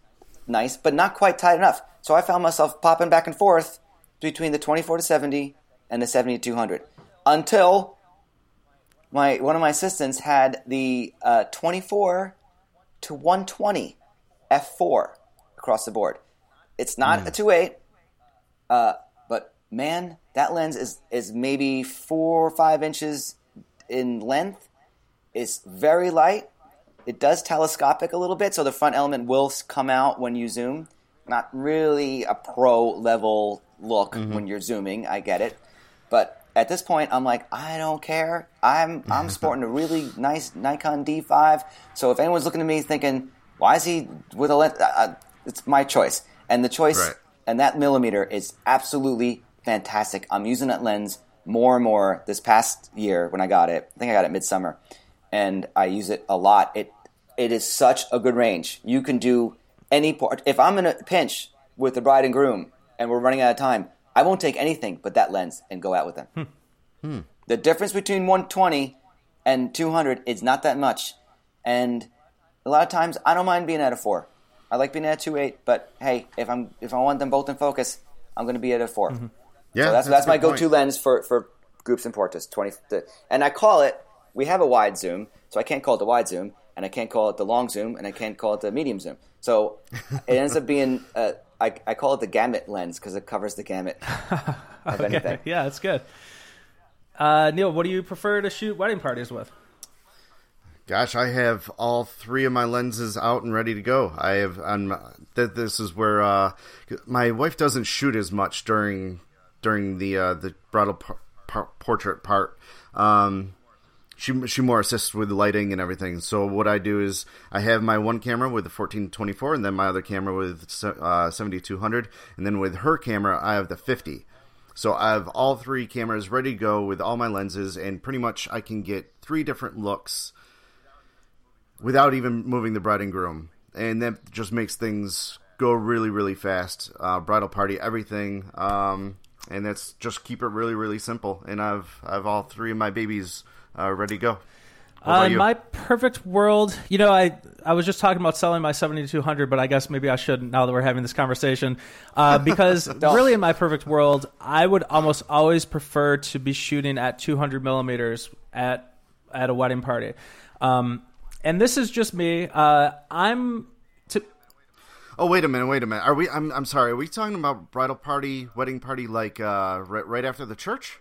nice, but not quite tight enough. So I found myself popping back and forth between the 24 to 70 and the 70 to 200 until my one of my assistants had the uh, 24 to 120 f4 across the board. It's not a 2.8, uh, but man, that lens is is maybe four or five inches in length. It's very light. It does telescopic a little bit, so the front element will come out when you zoom. Not really a pro level look when you're zooming. I get it, but at this point, I'm like, I don't care. I'm I'm [laughs] sporting a really nice Nikon D5. So if anyone's looking at me thinking, why is he with a lens? Uh, it's my choice, and the choice Right. And that millimeter is absolutely fantastic. I'm using that lens more and more this past year when I got it. I think I got it midsummer, and I use it a lot. It it is such a good range. You can do any part. If I'm in a pinch with the bride and groom and we're running out of time, I won't take anything but that lens and go out with them. Hmm. Hmm. The difference between 120 and 200 is not that much, and a lot of times I don't mind being at a four. I like being at a two eight, but hey, if I'm if I want them both in focus, I'm going to be at a 4 Yeah, so that's a that's, my good point. go-to lens for for groups and portraits. Twenty, and I call it. We have a wide zoom, so I can't call it the wide zoom, and I can't call it the long zoom, and I can't call it the medium zoom. So [laughs] it ends up being. Uh, I, I call it the gamut lens because it covers the gamut [laughs] of anything. yeah, that's good. Uh, Neil, what do you prefer to shoot wedding parties with? Gosh, I have all three of my lenses out and ready to go. I have. I'm. That this is where uh, my wife doesn't shoot as much during during the uh, the bridal portrait part. Um, she she more assists with lighting and everything. So what I do is I have my one camera with the fourteen twenty four, and then my other camera with uh, seventy two hundred, and then with her camera I have the fifty. So I have all three cameras ready to go with all my lenses, and pretty much I can get three different looks without even moving the bride and groom, and that just makes things go really, really fast. Uh, bridal party, everything, um, and that's just keep it really, really simple. And I've I've all three of my babies uh, ready to go. Uh, in my perfect world, you know, I I was just talking about selling my 7200, but I guess maybe I should now that we're having this conversation, uh, [laughs] because really in my perfect world, I would almost always prefer to be shooting at 200 millimeters at at a wedding party, um, and this is just me. Uh, I'm to, Oh wait a minute, wait a minute. Are we? I'm I'm sorry. Are we talking about bridal party, wedding party, like uh, right, right after the church?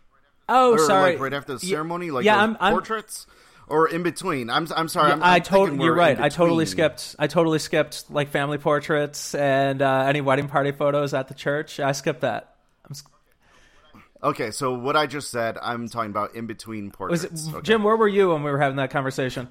oh or sorry, like right after the ceremony, like yeah, I'm, I'm portraits, or in between. I'm I'm sorry. I'm, I I'm totally. You're right. I totally skipped. I totally skipped like family portraits and uh, any wedding party photos at the church. I skipped that. I'm, Okay, so what I just said, I'm talking about in between was portraits. it, okay. Jim? Where were you when we were having that conversation?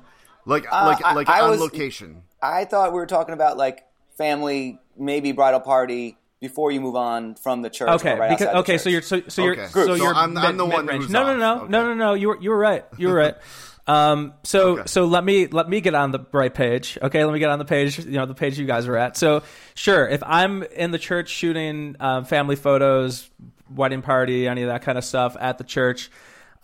Like like I- like I on was- location. I thought we were talking about like family, maybe bridal party before you move on from the church. Okay, right because outside the okay, so you're so, so you're Okay. so So you're I'm- I'm mid- the one mid-range. who's no, no, no, off. no, no, no. You were you were right. You were right. [laughs] Um, so Okay. so let me let me get on the right page. Okay, let me get on the page. You know the page you guys are at. So sure, if I'm in the church shooting um, family photos, wedding party, any of that kind of stuff at the church,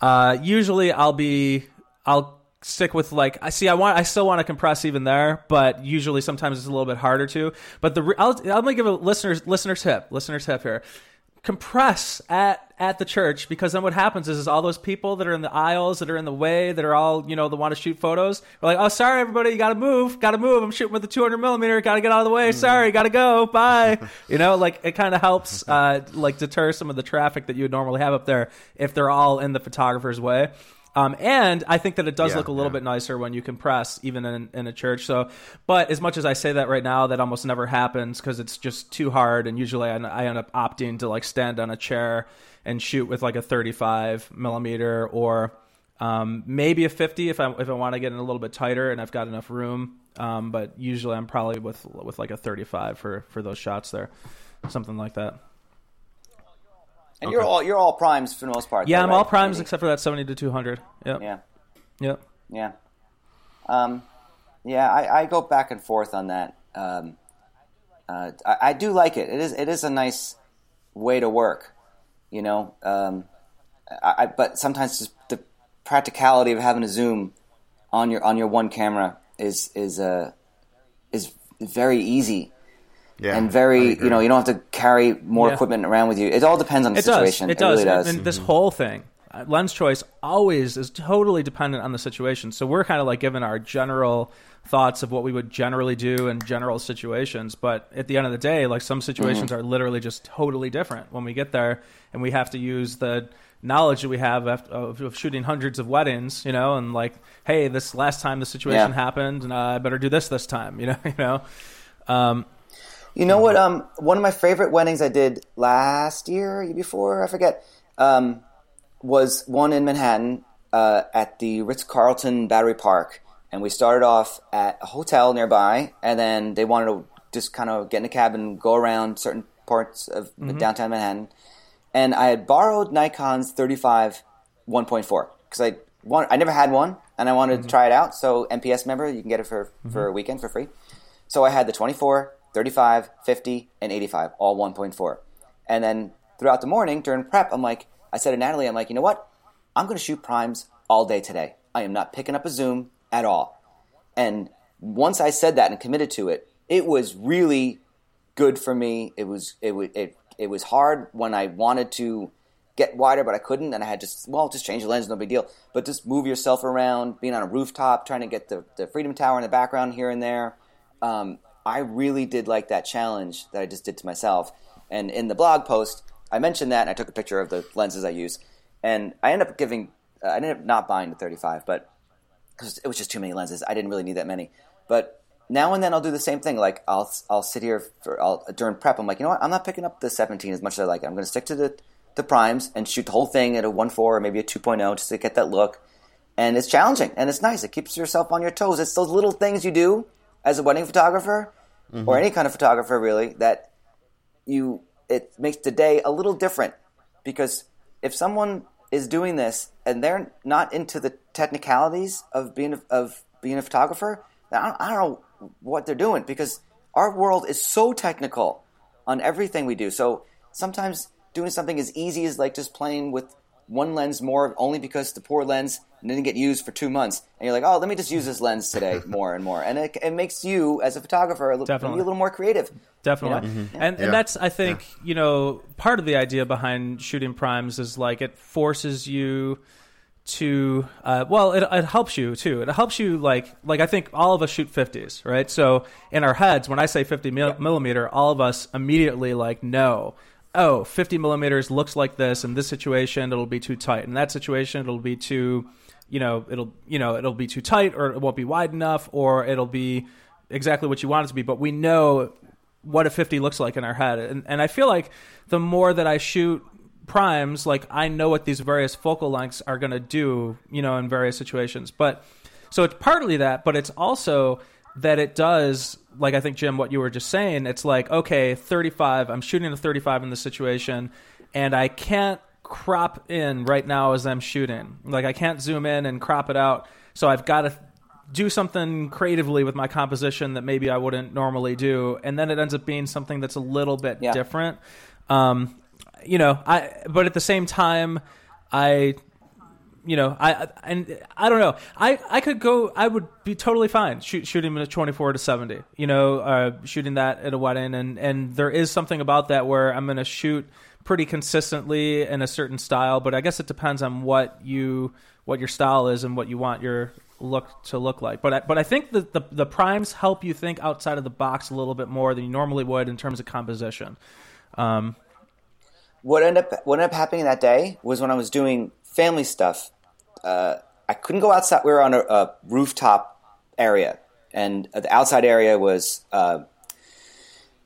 uh, usually I'll be I'll stick with like I see I want I still want to compress even there, but usually sometimes it's a little bit harder to. But the I'll, I'm gonna give a listeners listener tip listener tip here. Compress at at the church because then what happens is, is all those people that are in the aisles that are in the way that are all you know that want to shoot photos are like oh sorry everybody you gotta move gotta move i'm shooting with the 200 millimeter gotta get out of the way sorry gotta go bye. [laughs] You know like it kind of helps uh, like deter some of the traffic that you would normally have up there if they're all in the photographer's way um, and I think that it does Yeah, look a little yeah. bit nicer when you compress, even in, in a church. So, but as much as I say that right now, that almost never happens because it's just too hard. And usually, I, I end up opting to like stand on a chair and shoot with like a 35 millimeter or um, maybe a 50 if I if I want to get in a little bit tighter and I've got enough room. Um, but usually, I'm probably with with like a 35 for for those shots there, something like that. And you're all you're all primes for the most part. Yeah, though, I'm all primes Maybe. except for that 70 to 200. Yep. Yeah, Yep. yeah, um, yeah. I, I go back and forth on that. Um, uh, I, I do like it. It is it is a nice way to work, you know. Um, I, I, but sometimes just the practicality of having a zoom on your on your one camera is is uh, is very easy Yeah, and very you know you don't have to carry more Yeah. equipment around with you. It all depends on the It situation. does. It does. really does. And, and this whole thing, uh, lens choice, always is totally dependent on the situation. So we're kind of like given our general thoughts of what we would generally do in general situations. But at the end of the day, like some situations are literally just totally different when we get there, and we have to use the knowledge that we have of, of shooting hundreds of weddings, you know, and like, hey, this last time the situation Yeah. happened, and uh, I better do this this time, [laughs] you know, you know. Um, You know what? Um, one of my favorite weddings I did last year, before, I forget, um, was one in Manhattan uh, at the Ritz Carlton Battery Park, and we started off at a hotel nearby, and then they wanted to just kind of get in a cab and go around certain parts of downtown Manhattan. And I had borrowed Nikon's 35 1.4 because I want, I never had one, and I wanted to try it out. So NPS member, you can get it for for a weekend for free. So I had the 24, 35, 50, and 85, all 1.4. And then throughout the morning during prep, I'm like, I said to Natalie, I'm like, you know what? I'm going to shoot primes all day today. I am not picking up a zoom at all. And once I said that and committed to it, it was really good for me. It was it it, it was hard when I wanted to get wider, but I couldn't, and I had just well, just change the lens, no big deal. But just move yourself around, being on a rooftop, trying to get the the Freedom Tower in the background here and there. Um, I really did like that challenge that I just did to myself. And in the blog post, I mentioned that, and I took a picture of the lenses I use, and I ended up giving. Uh, I ended up not buying the 35, but because it was just too many lenses. I didn't really need that many. But now and then I'll do the same thing. Like I'll I'll sit here for I'll, during prep. I'm like, you know what? I'm not picking up the 17 as much as I like it. I'm going to stick to the the primes and shoot the whole thing at a 1.4 or maybe a 2.0 just to get that look. And it's challenging and it's nice. It keeps yourself on your toes. It's those little things you do as a wedding photographer or mm-hmm. any kind of photographer really that you it makes the day a little different. Because if someone is doing this and they're not into the technicalities of being a, of being a photographer, then I don't, I don't know what they're doing. Because our world is so technical on everything we do. So sometimes doing something as easy as like just playing with one lens more only because the poor lens didn't get used for two months, and you're like, oh, let me just use this lens today [laughs] more and more, and it, it makes you as a photographer a little, Definitely. be a little more creative. Definitely. You know? And Yeah. and that's I think, you know, part of the idea behind shooting primes is like it forces you to uh, well it, it helps you too it helps you like like i think all of us shoot 50s right so in our heads when i say 50 mil- millimeter all of us immediately like know oh 50 millimeters looks like this in this situation it'll be too tight in that situation it'll be too you know it'll you know it'll be too tight or it won't be wide enough or it'll be exactly what you want it to be. But we know what a 50 looks like in our head. And, and i feel like the more that i shoot primes like i know what these various focal lengths are going to do you know in various situations. But so it's partly that but it's also that it does like i think jim what you were just saying it's like okay 35 i'm shooting a 35 in this situation and i can't crop in right now as i'm shooting like i can't zoom in and crop it out so i've got to do something creatively with my composition that maybe I wouldn't normally do, and then it ends up being something that's a little bit Yeah. different. Um, you know, I but at the same time, I you know, I I- and I don't know. I I could go. I would be totally fine shoot, shooting a twenty four to seventy. You know, uh, shooting that at a wedding, and and there is something about that where I'm going to shoot pretty consistently in a certain style. But I guess it depends on what you what your style is and what you want your look to look like. But I, but I think that the the primes help you think outside of the box a little bit more than you normally would in terms of composition. Um, what ended up what ended up happening that day was when I was doing family stuff. Uh, I couldn't go outside. We were on a, a rooftop area, and the outside area was uh,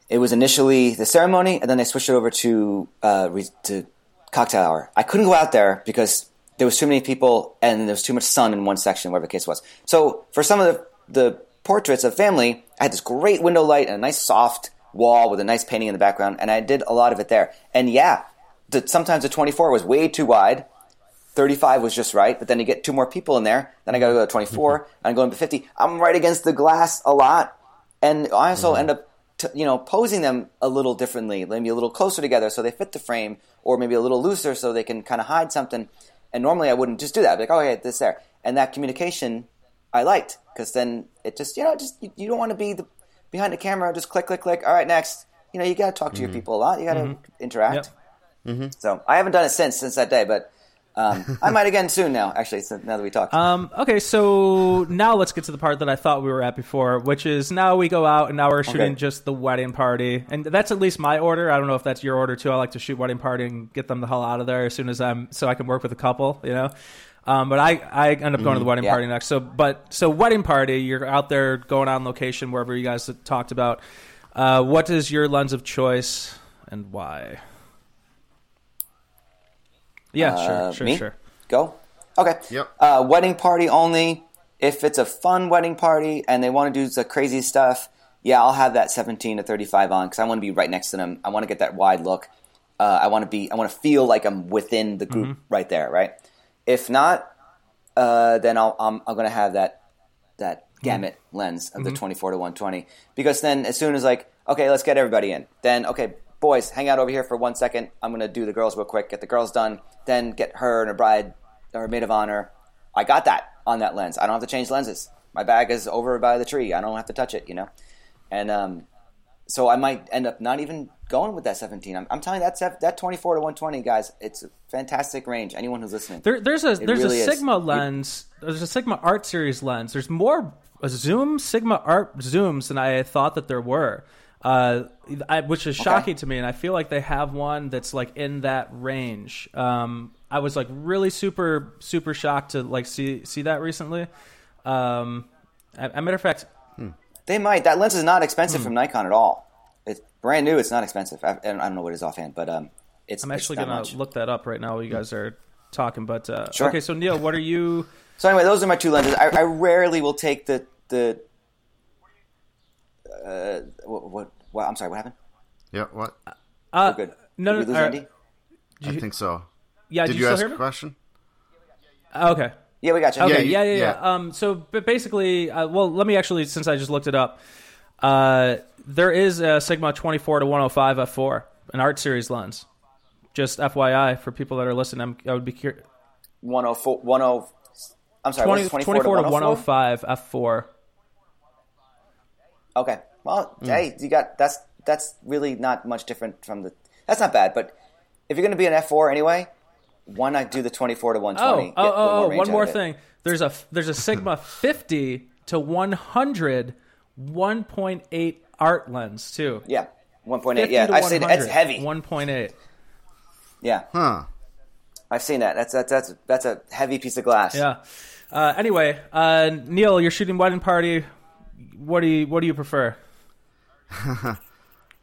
it was initially the ceremony, and then they switched it over to uh, re- to cocktail hour. I couldn't go out there because there was too many people, and there was too much sun in one section, whatever the case was. So for some of the the portraits of family, I had this great window light and a nice soft wall with a nice painting in the background, and I did a lot of it there. And yeah, the, sometimes the 24 was way too wide. 35 was just right, but then you get two more people in there. Then I got to go to 24, mm-hmm. and I go to 50. I'm right against the glass a lot, and I also mm-hmm. end up, t- you know, posing them a little differently, maybe a little closer together so they fit the frame, or maybe a little looser so they can kind of hide something. And normally I wouldn't just do that. I'd be like, oh, yeah, this there, and that communication I liked because then it just, you know, just you, you don't want to be the behind the camera, just click, click, click. All right, next. You know, you got to talk to your mm-hmm. people a lot. You got to interact. Yep. So I haven't done it since since that day, but um, I might again soon now. Actually, so now that we talked, Um, okay, so now let's get to the part that I thought we were at before, which is now we go out and now we're shooting Okay. just the wedding party, and that's at least my order. I don't know if that's your order too. I like to shoot wedding party and get them the hell out of there as soon as I'm so I can work with a couple, you know. Um, but I, I end up going to the wedding yeah. party next. So, but so wedding party, you're out there going on location wherever you guys talked about. Uh, what is your lens of choice and why? Yeah, Uh, sure, sure, me? sure. go. Okay. Yep. Uh, wedding party only. If it's a fun wedding party and they want to do the crazy stuff, yeah, I'll have that 17 to 35 on because I want to be right next to them. I want to get that wide look. Uh, I want to be. I want to feel like I'm within the group right there. Right. If not, uh, then I'll, I'm, I'm going to have that that gamut lens of the 24 to 120 because then as soon as like okay let's get everybody in then okay boys hang out over here for one second. I'm going to do the girls real quick get the girls done then get her and her bride or her maid of honor. I got that on that lens. I don't have to change lenses. My bag is over by the tree. I don't have to touch it you know? And um, so i might end up not even going with that 17 i'm, I'm telling you that that 24 to 120 guys it's a fantastic range. Anyone who's listening. There, there's a there's really a is. Sigma lens. There's a Sigma Art Series lens. There's more zoom Sigma Art zooms than I thought that there were, uh, I, which is shocking to me. And I feel like they have one that's like in that range. Um, I was like really super super shocked to like see see that recently. Um, a, a matter of fact, They might. That lens is not expensive Hmm. from Nikon at all. It's brand new. It's not expensive. I, I don't know what it is offhand, but um, it's. I'm actually not gonna much. look that up right now while you guys are talking. But uh, Sure. okay, so Neil, what are you? [laughs] So anyway, those are my two lenses. I, I rarely will take the the. Uh, what, what? What? I'm sorry. What happened? Yeah, what? Uh, Oh, good. No, Did we no, lose uh, Andy? I think so. yeah. Did do you, you, ask a hear me? question? Okay. Yeah, we got you. Okay, you- yeah, yeah, yeah. yeah. Um, so, but basically, uh, well, let me actually, since I just looked it up, uh, there is a Sigma 24 to 105 f4, an art series lens. Just FYI for people that are listening, I'm, I would be curious. 104, 10. I'm sorry. 20, 24, 24 to 105? 105 f4. Okay. Well, Hmm. hey, you got that's that's really not much different from the. That's not bad, but if you're going to be an F4 anyway, why not do the 24 to Oh, 120? oh, Get a little oh, oh, range one out more of it. thing. There's a there's a Sigma 50 to 100 1.8 art lens too. Yeah, 1.8. Yeah, I've seen it. It's 100, heavy. 1.8. Yeah, Huh. I've seen that. That's that's that's that's a heavy piece of glass. Yeah. Uh, anyway, uh, Neil, you're shooting wedding party. What do you what do you prefer? [laughs]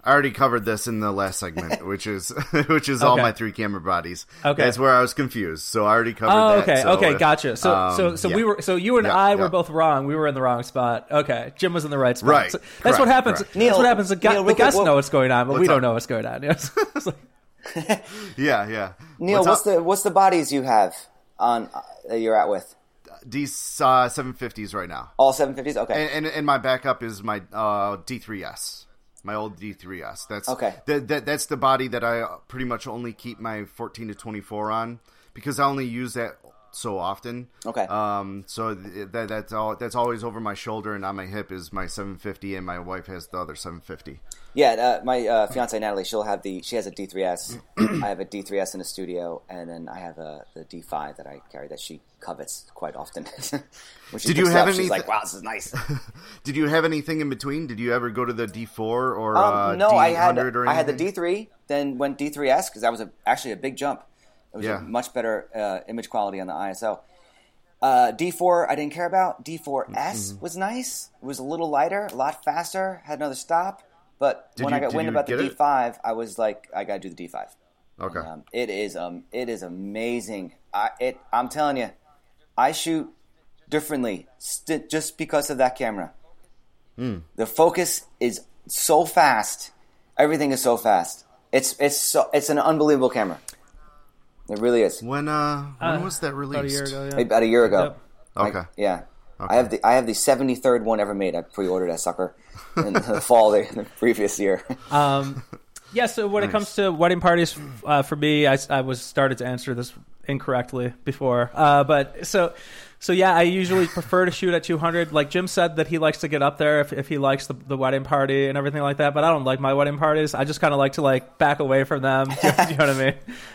I already covered this in the last segment, [laughs] which is [laughs] which is all my three camera bodies. Okay. that's where I was confused. So I already covered Oh, that. okay, so okay, if- gotcha. So, um, so, so yeah. we were, so you and Yeah, I were yeah. both wrong. We were in the wrong spot. Okay, Jim was in the right spot. Right, So that's what correct, happens. correct. that's Neil- what happens. The, gu- Neil, the guests what- know what's going on, but we What's don't up? know what's going on. Yes. Yeah, yeah. Neil, what's, up? the what's the bodies you have on uh, that you're at with? These uh, 750s right now, All 750s. Okay. and, and and my backup is my uh, D3S, my old D3S. That's Okay. That, that that's the body that I pretty much only keep my 14 to 24 on because I only use that so often. Okay. Um, so th- that that's all that's always over my shoulder and on my hip is my 750, and my wife has the other 750. Yeah, uh, my uh, fiance Natalie, she'll have the she has a D3S. [clears throat] I have a D3S in the studio, and then I have a the D5 that I carry that she covets quite often. [laughs] when she Did you have up, She's any- like, "Wow, this is nice." [laughs] Did you have anything in between? Did you ever go to the D4 or Um, uh, no, D100 I had I had the? D3, then went D3S because that was a, actually a big jump. It was Yeah. a much better uh, image quality on the ISO. Uh, D4 I didn't care about. D4S Mm-hmm. was nice. It was a little lighter, a lot faster. Had another stop. But Did when you- I got wind about the? D5, I was like, I got to do the D5. Okay. Um, it is um, it is amazing. I it I'm telling you, I shoot differently st- just because of that camera. Hmm. The focus is so fast. Everything is so fast. It's it's so it's an unbelievable camera. It really is. when uh, when Uh, was that released? About a year ago, yeah. About a year ago. Yep. I- Okay. yeah. Okay. I have the I have the seventy third one ever made. I pre-ordered that sucker [laughs] in the fall of the previous year. [laughs] Um, yeah. So when it comes to wedding parties, uh, for me, I, I was started to answer this incorrectly before, uh, but so. So yeah, I usually prefer to shoot at 200. Like Jim said that he likes to get up there if, if he likes the, the wedding party and everything like that. But I don't like my wedding parties. I just kind of like to like back away from them. [laughs] you know what I mean?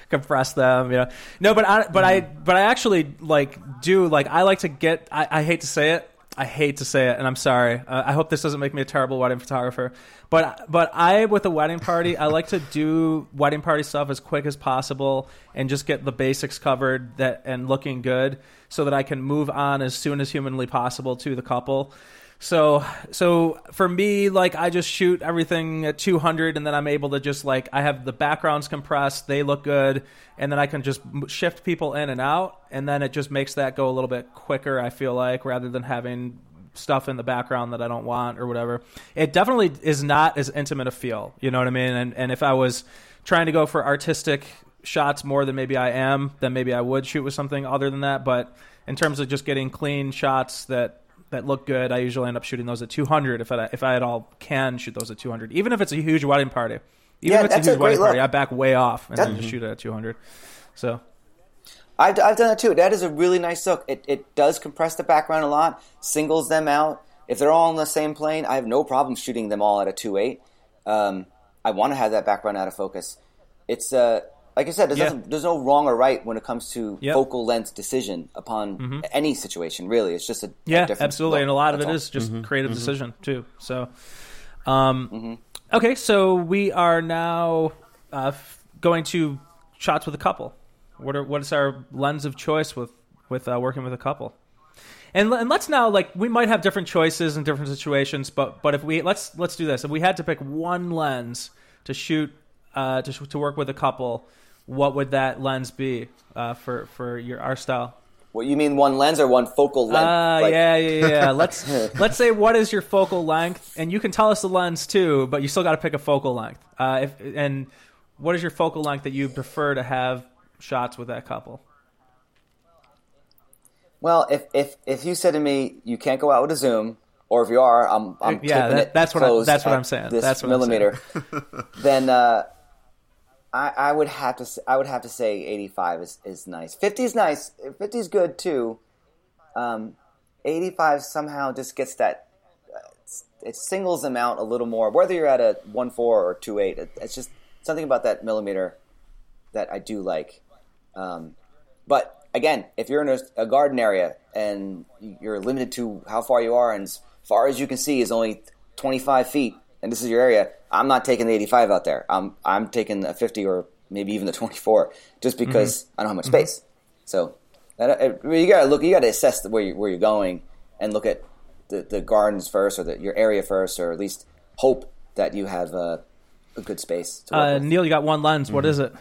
Compress them. You know. No, but I but I but I actually like do like I like to get. I, I hate to say it. I hate to say it, and I'm sorry. Uh, I hope this doesn't make me a terrible wedding photographer. But but I, with a wedding party, I like to do wedding party stuff as quick as possible and just get the basics covered that and looking good, so that I can move on as soon as humanly possible to the couple. So so for me, like I just shoot everything at 200, and then I'm able to just like I have the backgrounds compressed, they look good, and then I can just shift people in and out, and then it just makes that go a little bit quicker. I feel like rather than having stuff in the background that I don't want or whatever. It definitely is not as intimate a feel. You know what I mean? And and if I was trying to go for artistic shots more than maybe I am, then maybe I would shoot with something other than that. But in terms of just getting clean shots that that look good, I usually end up shooting those at 200 if I if I at all can shoot those at 200, even if it's a huge wedding party. Even Yeah, if it's a a huge wedding great party, look. I back way off and That- then just shoot it at 200. So I've, I've done that too. That is a really nice look. It, it does compress the background a lot, singles them out. If they're all on the same plane, I have no problem shooting them all at a 2.8. Um, I want to have that background out of focus. It's uh, like I said, there's, Yeah. nothing, there's no wrong or right when it comes to Yep. focal length decision upon any situation. Really, it's just a a Yeah, different absolutely, look. and a lot of That's it all. is just creative decision too. So, um, okay, so we are now uh, going to shots with a couple. What are what is our lens of choice with with uh, working with a couple? And, and let's now like we might have different choices in different situations, but but if we let's let's do this. If we had to pick one lens to shoot uh, to to work with a couple, what would that lens be uh, for for your our style? What you mean, one lens or one focal length? Uh, Like- yeah, yeah, yeah. [laughs] Let's let's say what is your focal length, and you can tell us the lens too, but you still got to pick a focal length. Uh, if and what is your focal length that you prefer to have shots with that couple? Well, if if if you said to me you can't go out with a zoom, or if you are, I'm I'm Yeah, that- that's what I, that's what I'm saying. This That's what millimeter, [laughs] then uh, I I would have to s- I would have to say 85 is is nice. 50 is nice. 50 is good too. Um, 85 somehow just gets that. uh, It singles them out a little more, whether you're at a 1.4 or 2.8. It, it's just something about that millimeter that I do like. Um, but again, if you're in a, a garden area and you're limited to how far you are, and as far as you can see is only 25 feet, and this is your area, I'm not taking the 85 out there. I'm I'm taking a 50 or maybe even the 24, just because I don't have much space. So that, it, you gotta look, you gotta assess where you, where you're going and look at the, the gardens first, or the, your area first, or at least hope that you have uh, a good space. To work Uh, with. Neil, you got one lens. What is it?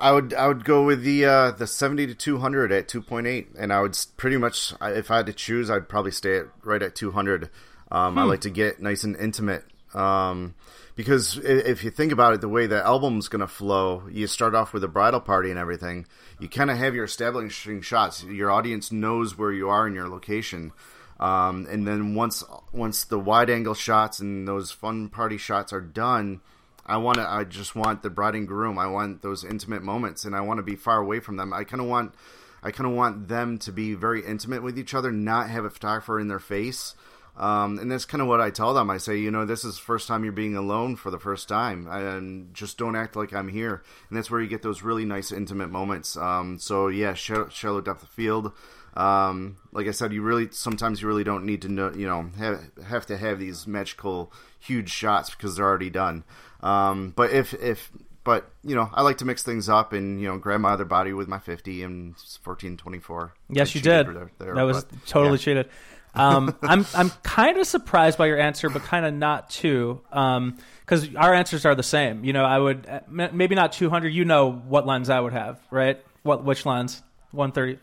I would I would go with the uh, the seventy to two hundred at two point eight, and I would pretty much if I had to choose, I'd probably stay at right at two hundred. Um, I like to get nice and intimate um, because if you think about it, the way the album's going to flow, you start off with a bridal party and everything. You kind of have your establishing shots. Your audience knows where you are in your location. Um, and then once once the wide angle shots and those fun party shots are done, I want to. I just want the bride and groom. I want those intimate moments, and I want to be far away from them. I kind of want. I kind of want them to be very intimate with each other, not have a photographer in their face. Um, and that's kind of what I tell them. I say, you know, this is the first time you're being alone for the first time, and just don't act like I'm here. And that's where you get those really nice, intimate moments. Um, so yeah, shallow, shallow depth of field. Um, like I said, you really sometimes you really don't need to know, you know, have, have to have these magical, huge shots because they're already done. Um, but if if but you know, I like to mix things up and you know grab my other body with my 50 and 1424. Yes, I you did. there- there, that was but, totally yeah. cheated. Um, I'm I'm kind of surprised by your answer, but kind of not too, because our answers are the same. You know, I would uh, maybe not 200. You know what lens I would have, right? What which lens? 130.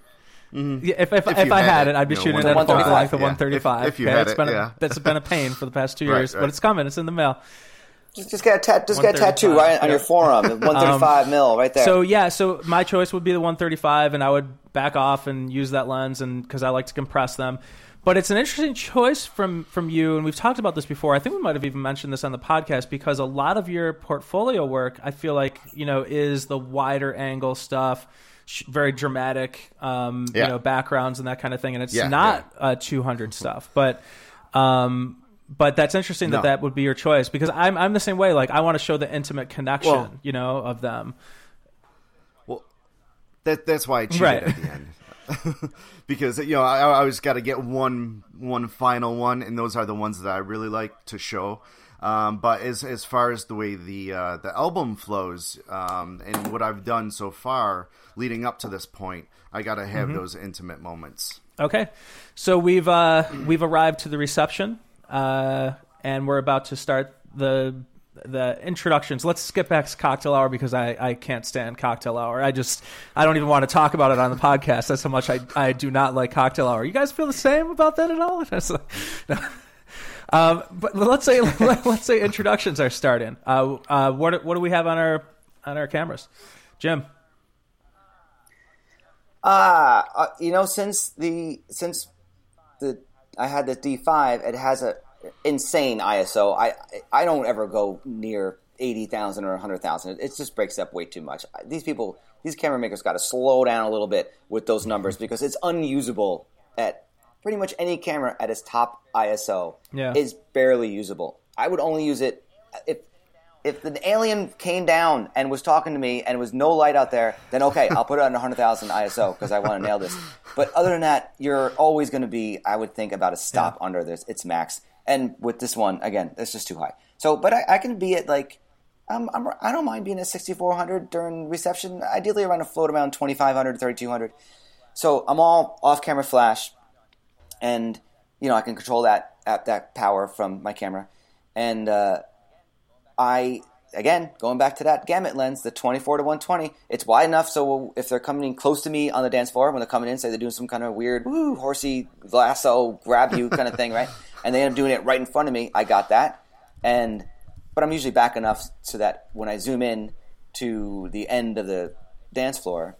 Yeah, if if, if, Mm-hmm. If you I had had it, it, I'd be you know, shooting it at a 135. focal length of Yeah, 135. if- if you okay? had It's it, been a, yeah. that's been a pain for the past two [laughs] Right, years, but it's coming. It's in the mail. Just, just get a tat, just get a tattoo right on your yeah. forearm, [laughs] the 135 mil right there. So yeah, so my choice would be the 135, and I would back off and use that lens, and because I like to compress them. But it's an interesting choice from from you, and we've talked about this before. I think we might have even mentioned this on the podcast because a lot of your portfolio work, I feel like you know, is the wider angle stuff, very dramatic, um, you know, backgrounds and that kind of thing, and it's Yeah, not uh, 200 stuff, but. Um, but that's interesting that No. that would be your choice because I'm I'm the same way. Like I want to show the intimate connection, Well- you know, of them. Well, that that's why I cheated Right. at the end. [laughs] [laughs] because you know I, I always got to get one one final one, and those are the ones that I really like to show. Um, but as as far as the way the uh, the album flows um, and what I've done so far leading up to this point, I got to have those intimate moments. Okay, so we've uh, we've arrived to the reception, uh, and we're about to start the the introductions. Let's skip to cocktail hour because I, I can't stand cocktail hour. I just I don't even want to talk about it on the podcast. That's how much I I do not like cocktail hour. You guys feel the same about that at all? [laughs] No. Um, but let's say [laughs] let's say introductions are starting. Uh, uh, what what do we have on our on our cameras, Jim? Ah, uh, you know, since the since the I had the D5, it has a insane ISO. I I don't ever go near eighty thousand or hundred thousand. It just breaks up way too much. These people, these camera makers, got to slow down a little bit with those numbers because it's unusable at pretty much any camera at its top ISO. Yeah. is barely usable. I would only use it if if the alien came down and was talking to me and was no light out there, then okay, I'll put it on 100,000 ISO because I want to nail this. But other than that, you're always going to be, I would think, about a stop under this its max. And with this one, again, it's just too high. So, but I, I can be at like, I'm, I'm, I don't mind being at 6400 during reception. Ideally, around a float around 2500, 3200. So I'm all off camera flash, and you know I can control that at that power from my camera, and uh, I again going back to that gamut lens, the 24 to 120. It's wide enough so if they're coming in close to me on the dance floor, when they're coming in, say they're doing some kind of weird woo horsey lasso grab you kind of thing, right? [laughs] And they end up doing it right in front of me. I got that, and but I'm usually back enough so that when I zoom in to the end of the dance floor,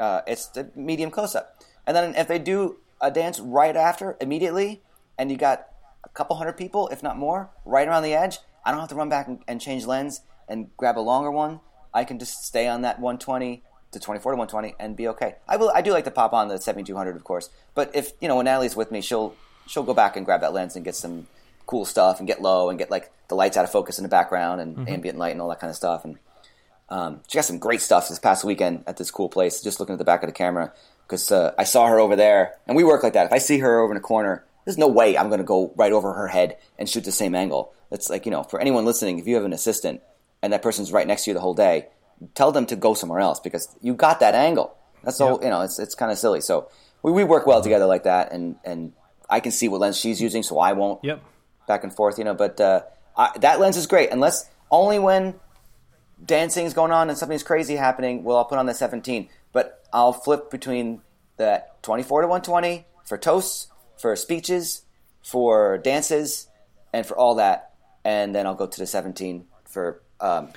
uh, it's the medium close up. And then if they do a dance right after, immediately, and you got a couple hundred people, if not more, right around the edge, I don't have to run back and, and change lens and grab a longer one. I can just stay on that 120 to 24 to 120 and be okay. I will. I do like to pop on the 7200, of course. But if you know when Natalie's with me, she'll she'll go back and grab that lens and get some cool stuff and get low and get like the lights out of focus in the background and ambient light and all that kind of stuff. And um, she got some great stuff this past weekend at this cool place. Just looking at the back of the camera because uh, I saw her over there, and we work like that. If I see her over in a corner, there's no way I'm going to go right over her head and shoot the same angle. It's like you know, for anyone listening, if you have an assistant and that person's right next to you the whole day, tell them to go somewhere else because you got that angle. That's so you know, it's it's kind of silly. So we, we work well together like that, and and I can see what lens she's using, so I won't Yep. back and forth, you know. But uh, I, that lens is great, unless only when dancing is going on and something's crazy happening. Well, I'll put on the 17, but I'll flip between that 24 to 120 for toasts, for speeches, for dances, and for all that, and then I'll go to the 17 for um,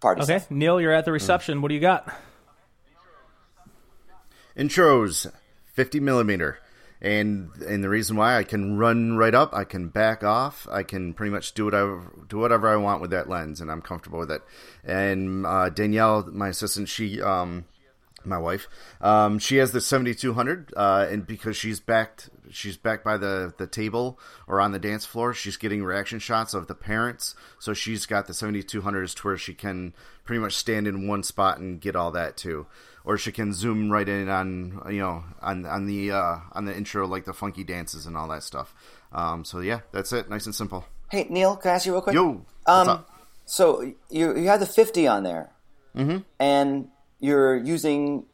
party Okay, stuff. Neil, you're at the reception. What do you got? Intros, 50 millimeter. And and the reason why I can run right up, I can back off, I can pretty much do whatever do whatever I want with that lens, and I'm comfortable with it. And uh, Danielle, my assistant, she um, my wife, um, she has the 7200, uh, and because she's backed, she's back by the the table or on the dance floor, she's getting reaction shots of the parents. So she's got the 7200s to where she can pretty much stand in one spot and get all that too or she can zoom right in on you know on on the uh, on the intro like the funky dances and all that stuff. Um, so yeah, that's it. Nice and simple. Hey Neil, can I ask you real quick? Yo, um, so you you have the fifty on there, mm-hmm. and you're using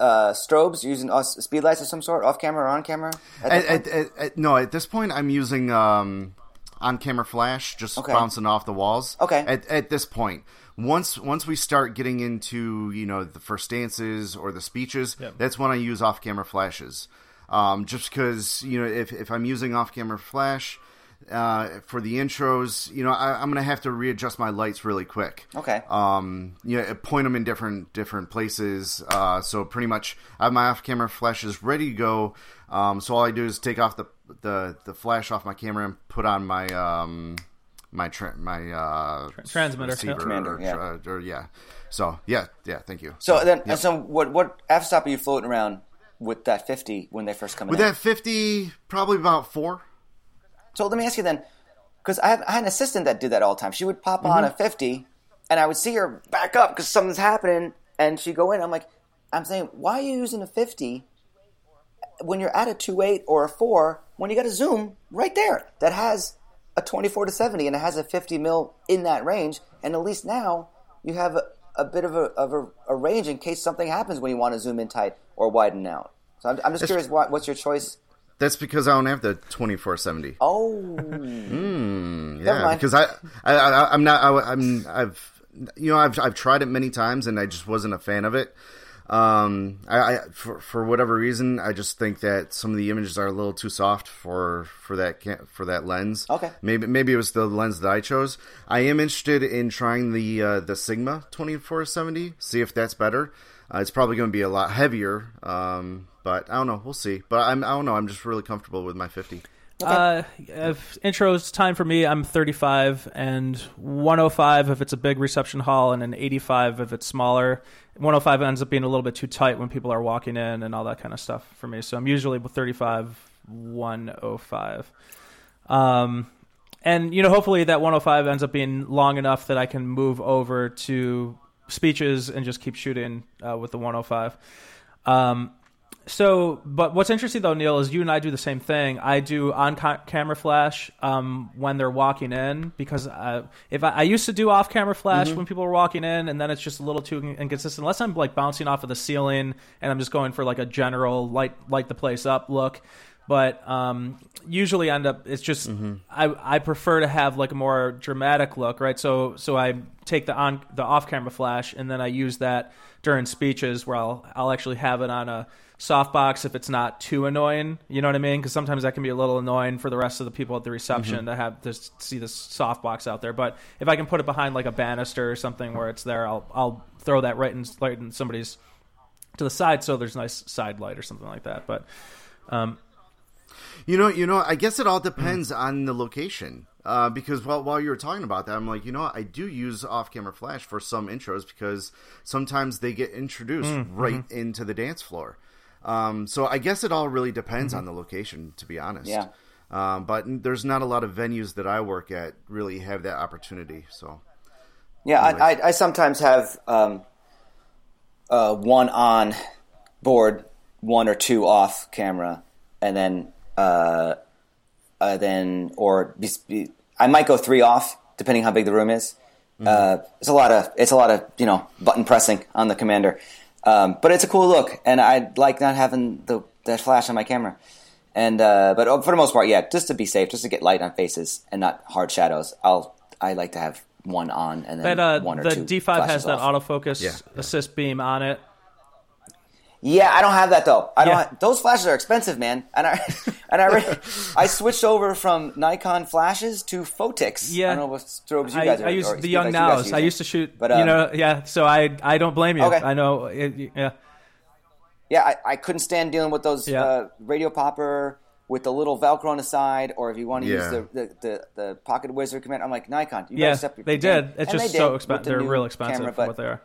uh, strobes, you're using uh, speed lights of some sort, off camera or on camera. At At, at, at, at, no, at this point, I'm using um, on camera flash, just Okay. bouncing off the walls. Okay. At, at this point, once once we start getting into you know the first dances or the speeches, Yep. that's when I use off camera flashes. Um, just because you know if if I'm using off camera flash. Uh, for the intros, you know, I, I'm gonna have to readjust my lights really quick. Okay. Um, yeah, point them in different different places. Uh, so pretty much, I have my off-camera flashes ready to go. Um, so all I do is take off the the, the flash off my camera and put on my um my tra- my uh transmitter, receiver yeah. Commander, or, yeah. or- or- yeah. So yeah, yeah. Thank you. so then, Yep. so what what f-stop are you floating around with that fifty when they first come with in? With that 50, probably about four. So let me ask you then, because I, have- I had an assistant that did that all the time. She would pop Mm-hmm. on a 50, and I would see her back up because something's happening, and she'd go in. I'm like, I'm saying, why are you using a 50 when you're at a 2.8 or a 4 when you got a zoom right there that has a 24 to 70 and it has a 50 mil in that range, and at least now you have a, a bit of a, of a, a range in case something happens when you want to zoom in tight or widen out. So I'm, I'm just curious, what, what's your choice? That's because I don't have the twenty four seventy. Oh, Yeah, because I, I, I I'm not, I, I'm, I've, you know, I've, I've tried it many times and I just wasn't a fan of it. Um, I, I for, for whatever reason, I just think that some of the images are a little too soft for, for that, for that lens. Okay. Maybe, maybe it was the lens that I chose. I am interested in trying the, uh, the Sigma 2470, see if that's better. Uh, it's probably going to be a lot heavier. Um, but I don't know. We'll see. But I'm, I don't know. I'm just really comfortable with my 50. Uh, if intros time for me, I'm 35 and 105 if it's a big reception hall, and an 85 if it's smaller. 105 ends up being a little bit too tight when people are walking in and all that kind of stuff for me. So I'm usually with 35, 105. Um, and you know, hopefully that 105 ends up being long enough that I can move over to speeches and just keep shooting uh, with the 105. Um, so, but what's interesting though, Neal, is you and I do the same thing. I do on ca- camera flash um, when they're walking in because uh, if I, I used to do off camera flash when people were walking in, and then it's just a little too inconsistent. Unless I'm like bouncing off of the ceiling and I'm just going for like a general light light the place up look. But um, usually end up it's just I, I prefer to have like a more dramatic look, right? So so I take the on the off camera flash and then I use that during speeches where I'll I'll actually have it on a softbox if it's not too annoying. You know what I mean? Because sometimes that can be a little annoying for the rest of the people at the reception to have to see this softbox out there. But if I can put it behind like a banister or something where it's there, I'll I'll throw that right in, right in somebody's to the side so there's nice side light or something like that. But um, You know, you know. I guess it all depends on the location. Uh, because while while you were talking about that, I'm like, you know, what? I do use off-camera flash for some intros because sometimes they get introduced right into the dance floor. Um, so I guess it all really depends on the location, to be honest. Yeah. Um, but there's not a lot of venues that I work at really have that opportunity. So Yeah, I, I, I sometimes have um, uh, one on board, one or two off camera, and then uh, uh, then or be, be, I might go three off depending how big the room is. Uh, it's a lot of it's a lot of you know button pressing on the commander, um, but it's a cool look, and I like not having the that flash on my camera. And uh, but for the most part, yeah, just to be safe, just to get light on faces and not hard shadows. I'll I like to have one on and then that uh, one or the two. D5 flashes has that off. autofocus Yeah, yeah. assist beam on it. Yeah, I don't have that though. I don't. Yeah. Have, those flashes are expensive, man. And I [laughs] and I re- I switched over from Nikon flashes to Phottix. Yeah. I don't know what strobes you I, guys are. I use the young lights you guys nows. use. I used to shoot, But, you um, know, yeah. So I I don't blame you. Okay. I know, it, yeah. yeah, I, I couldn't stand dealing with those Yeah. uh, radio popper with the little Velcro on the side, or if you want to use the, the, the, the Pocket Wizard command. I'm like Nikon. You Yeah, step your they game. did. It's And just so expensive. the They're real expensive camera, for but what they are.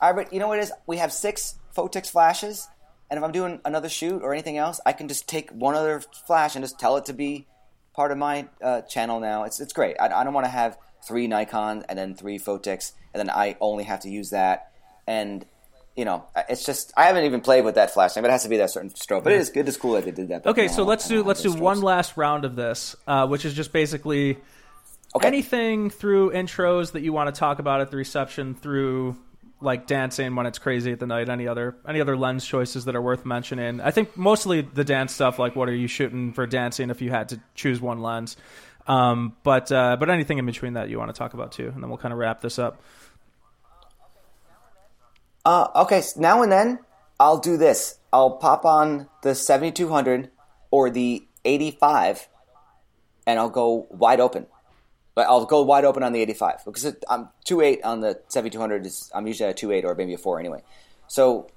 I, but you know what it is? We have six Phottix flashes, and if I'm doing another shoot or anything else, I can just take one other flash and just tell it to be part of my uh, channel now. It's it's great. I, I don't want to have three Nikon and then three Phottix, and then I only have to use that. And you know, it's just I haven't even played with that flash thing, but it has to be that certain strobe. But it is good. It's cool that they did that. Okay, so let's do let's do those one last round of this, uh, which is just basically Okay. anything through intros that you want to talk about at the reception through like dancing when it's crazy at the night any other any other lens choices that are worth mentioning i think mostly the dance stuff like what are you shooting for dancing if you had to choose one lens um, but uh, but anything in between that you want to talk about too and then we'll kind of wrap this up Uh, okay, s- now and then I'll do this. I'll pop on the 7200 or the 85 and I'll go wide open. But I'll go wide open on the 85 because it, I'm 2.8 on the 7200. Is, I'm usually at a 2.8 or maybe a 4 anyway. So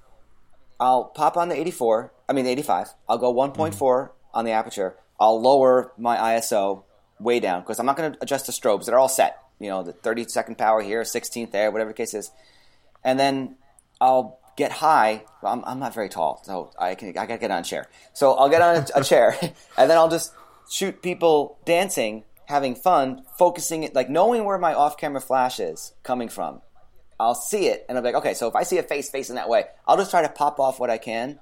I'll pop on the 84, I mean the 85. I'll go mm-hmm. 1.4 on the aperture. I'll lower my ISO way down because I'm not going to adjust the strobes. They're all set. You know, the 30 second power here, 16th there, whatever the case is and then I'll get high. Well, I'm, I'm not very tall, so I can I gotta get on a chair. So I'll get on a, a chair, [laughs] and then I'll just shoot people dancing, having fun, focusing it, like knowing where my off-camera flash is coming from. I'll see it, and I'm like, okay, so if I see a face facing that way, I'll just try to pop off what I can,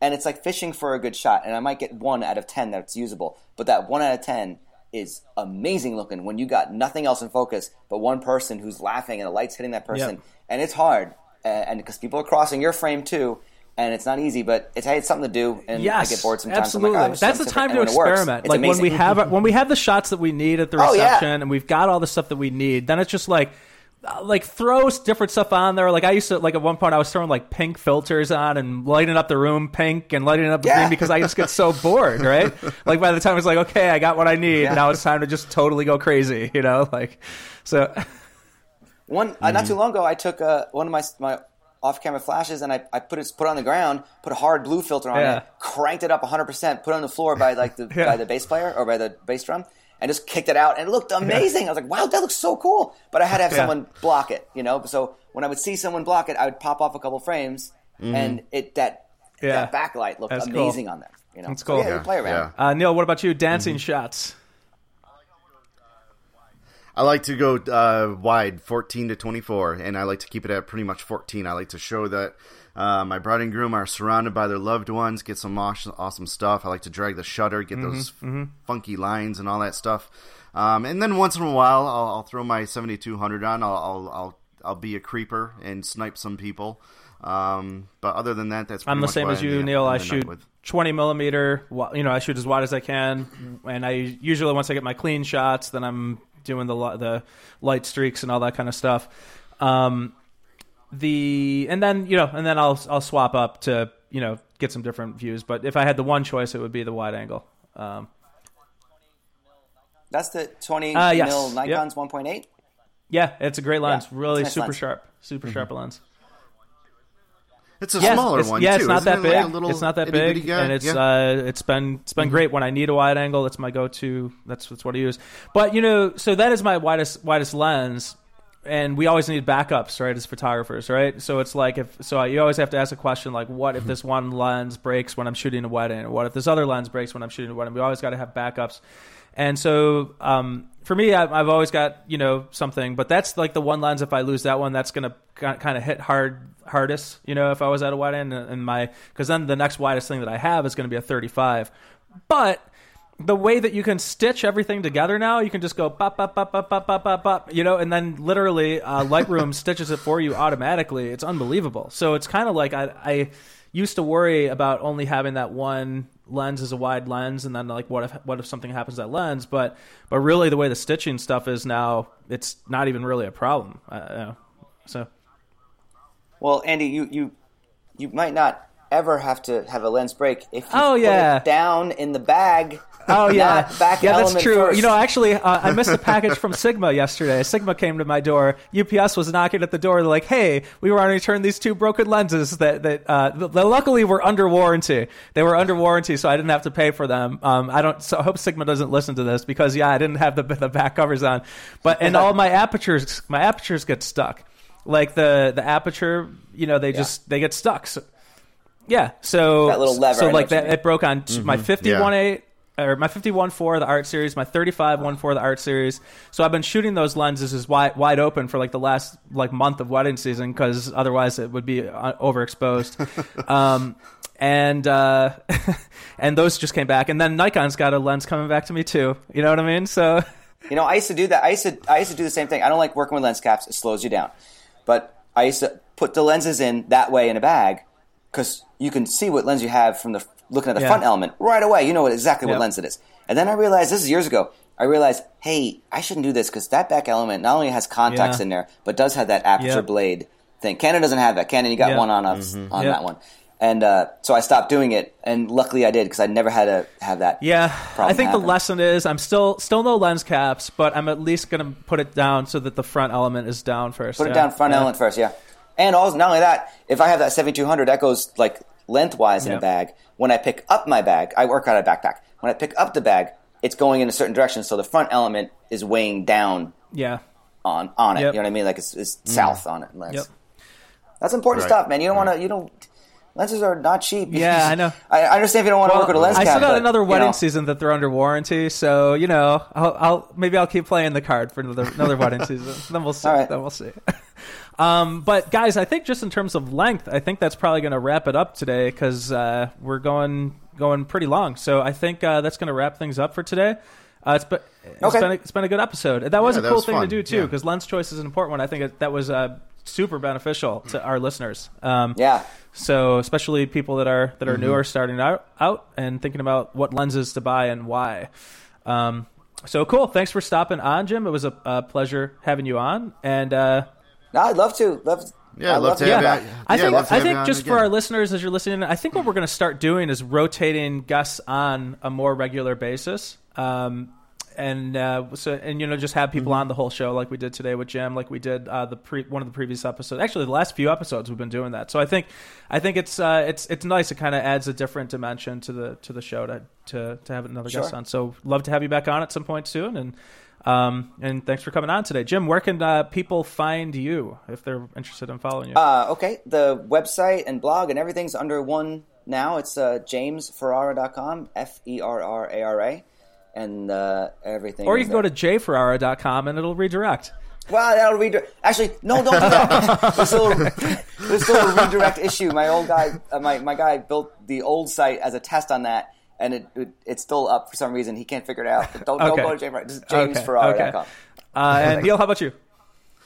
and it's like fishing for a good shot, and I might get one out of ten that's usable, but that one out of ten is amazing looking when you got nothing else in focus but one person who's laughing and the light's hitting that person, Yep. and it's hard, and because people are crossing your frame too. And it's not easy, but it's hey, it's something to do, and yes I get bored sometimes. absolutely like, oh, that's the time to different. And when it works, experiment like when we have when we have the shots that we need at the Oh, yeah. reception and we've got all the stuff that we need then it's just like uh, like throw s- different stuff on there like i used to like at one point i was throwing like pink filters on and lighting up the room pink and lighting up the Yeah. green because i just get so [laughs] bored right like by the time it's like okay i got what i need Yeah. now it's time to just totally go crazy you know like so One uh, Mm-hmm. not too long ago, I took uh, one of my my off-camera flashes and I, I put it put it on the ground, put a hard blue filter on Yeah. it, cranked it up 100, percent put it on the floor by like the [laughs] Yeah. by the bass player or by the bass drum, and just kicked it out, and it looked amazing. I was like, wow, that looks so cool. But I had to have Yeah. someone block it, you know. So when I would see someone block it, I would pop off a couple frames, and it that Mm-hmm. Yeah. that backlight looked That's cool. amazing on there. You know, That's So, cool. yeah, you Yeah, play around. yeah. uh, neal what about you dancing shots I like to go uh, wide, 14 to 24, and I like to keep it at pretty much 14. I like to show that uh, my bride and groom are surrounded by their loved ones, get some awesome, awesome stuff. I like to drag the shutter, get those funky lines and all that stuff. Um, and then once in a while, I'll, I'll throw my 7200 on. I'll, I'll, I'll, I'll be a creeper and snipe some people. Um, but other than that, that's I'm the same as you, Neal. I shoot with. 20 millimeter. You know, I shoot as wide as I can, and I usually once I get my clean shots, then I'm doing the the light streaks and all that kind of stuff. Um, the and then you know, and then I'll I'll swap up to you know get some different views. But if I had the one choice, it would be the wide angle. Um, That's the 20 Uh, yes. mil Yep. Nikon's 1.8. yeah, it's a great lens. Yeah, really nice super lens. sharp, super sharp lens. It's a Yeah, smaller it's, one yeah, too. it's not isn't that it? big. Like it's not that big, guy? and it's Yeah. uh, it's been it's been great when I need a wide angle. That's my go-to. That's that's what I use. But you know, so that is my widest widest lens, and we always need backups, right? As photographers, right? So it's like if so, you always have to ask a question like, what if this one lens breaks when I'm shooting a wedding, angle? What if this other lens breaks when I'm shooting a wedding? We always got to have backups. And so, um, for me, I've, I've always got you know something, but that's like the one lens. If I lose that one, that's gonna kind of hit hard hardest. You know, if I was at a wide end and my because then the next widest thing that I have is going to be a 35. But the way that you can stitch everything together now, you can just go pop, pop, pop, pop, pop, pop, pop, pop, you know, and then literally uh, Lightroom [laughs] stitches it for you automatically. It's unbelievable. So it's kind of like I, I used to worry about only having that one lens as a wide lens, and then like what if what if something happens to that lens? But but really, the way the stitching stuff is now, it's not even really a problem. Uh. So Well, Andy, you you you might not ever have to have a lens break if you Oh, put yeah. it down in the bag. Oh yeah, not back yeah, that's true. first. You know, actually, uh, I missed a package from Sigma [laughs] yesterday. Sigma came to my door. UPS was knocking at the door. They're like, "Hey, we want to return these two broken lenses that that uh, th- th- luckily were under warranty. They were under warranty, so I didn't have to pay for them. Um, I don't. So I hope Sigma doesn't listen to this because yeah, I didn't have the the back covers on, but and all my apertures, my apertures get stuck. Like the the aperture, you know, they just they get stuck. So, yeah, so That little lever, So like that, it broke on t- my fifty-one Yeah. eight or my 51 4 the art series my 35 1 4 the art series so i've been shooting those lenses as wide wide open for like the last like month of wedding season because otherwise it would be uh, overexposed [laughs] um and uh [laughs] and those just came back and then nikon's got a lens coming back to me too you know what i mean so [laughs] You know, I used to do that. I used to I used to do the same thing. I don't like working with lens caps; it slows you down. But I used to put the lenses in that way in a bag because you can see what lens you have from the looking at the Yeah. front element right away. You know what, exactly what lens it is. And then I realized this is years ago. I realized, hey, I shouldn't do this because that back element not only has contacts Yeah. in there, but does have that aperture Yep. blade thing. Canon doesn't have that. Canon, you got Yeah. one on us on Yep. that one. And uh, so I stopped doing it, and luckily I did because I never had to have that. Yeah, problem I think the lesson is I'm still still no lens caps, but I'm at least gonna put it down so that the front element is down first. Put it down front Yeah. element first, yeah. And also, not only that, if I have that 7200, that goes like lengthwise in Yeah. a bag. When I pick up my bag, I work out a backpack. When I pick up the bag, it's going in a certain direction, so the front element is weighing down Yeah. on on it. Yep. You know what I mean? Like it's, it's mm. south on it. That's, Yep. that's important Right. stuff, man. You don't want to. You don't. Lenses are not cheap. [laughs] Yeah, I know. I, I understand if you don't want to work with a lens I cap. still got but, another you wedding know. season that they're under warranty, so you know, I'll, I'll maybe I'll keep playing the card for another another wedding season. Then we'll see. All right. Then we'll see. [laughs] Um, but guys, I think just in terms of length, I think that's probably going to wrap it up today because uh, we're going going pretty long. So I think uh, that's going to wrap things up for today. Uh, it's been it's Okay. been a, it's been a good episode. That was Yeah, a cool was thing to do too Yeah. because lens choice is an important one. I think it, that was uh, super beneficial to our listeners. Um, Yeah. so especially people that are that are Mm-hmm. newer, starting out out and thinking about what lenses to buy and why. Um, so cool. Thanks for stopping on, Jim. It was a, a pleasure having you on. And uh, No, I'd love to. Love. Yeah, I'd love to do have that. you- I Yeah, think love to I have you think just for our listeners as you're listening, I think what we're going to start doing is rotating guests on a more regular basis. Um, and uh, so and you know just have people Mm-hmm. on the whole show like we did today with Jim, like we did uh, the pre- one of the previous episodes. Actually, the last few episodes we've been doing that. So I think I think it's uh, it's it's nice. It kind of adds a different dimension to the to the show to to, to have another guest on. So love to have you back on at some point soon. And um, and thanks for coming on today, Jim. Where can uh, people find you if they're interested in following you? Uh, okay, the website and blog and everything's under one now. It's uh, jamesferrara.com, F E R R A R A, and uh, everything. Or you can go to jferrara.com and it'll redirect. Well, that'll redirect. Actually, no, don't do that. there's, still, a redirect issue. My old guy, uh, my my guy built the old site as a test on that, and it, it it's still up for some reason. He can't figure it out. But don't, don't go to James. Just Okay, jamesferrara.com. okay. Uh, and Neal, how about you?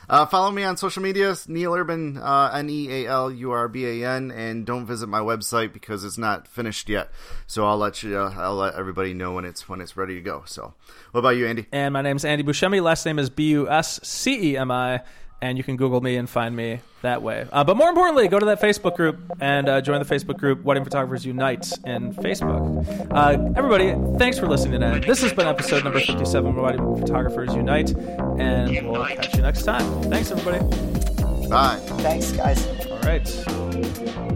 Uh, follow me on social media, Neal Urban, uh, N E A L U R B A N, and don't visit my website because it's not finished yet. So I'll let you, uh, I'll let everybody know when it's when it's ready to go. So, what about you, Andy? And my name's Andy Buscemi. Last name is B U S C E M I. And you can Google me and find me that way. Uh, but more importantly, go to that Facebook group and uh, join the Facebook group Wedding Photographers Unite in Facebook. Uh, everybody, thanks for listening in. This has been episode number 57 of Wedding Photographers Unite. And we'll catch you next time. Thanks, everybody. Bye. Thanks, guys. All right.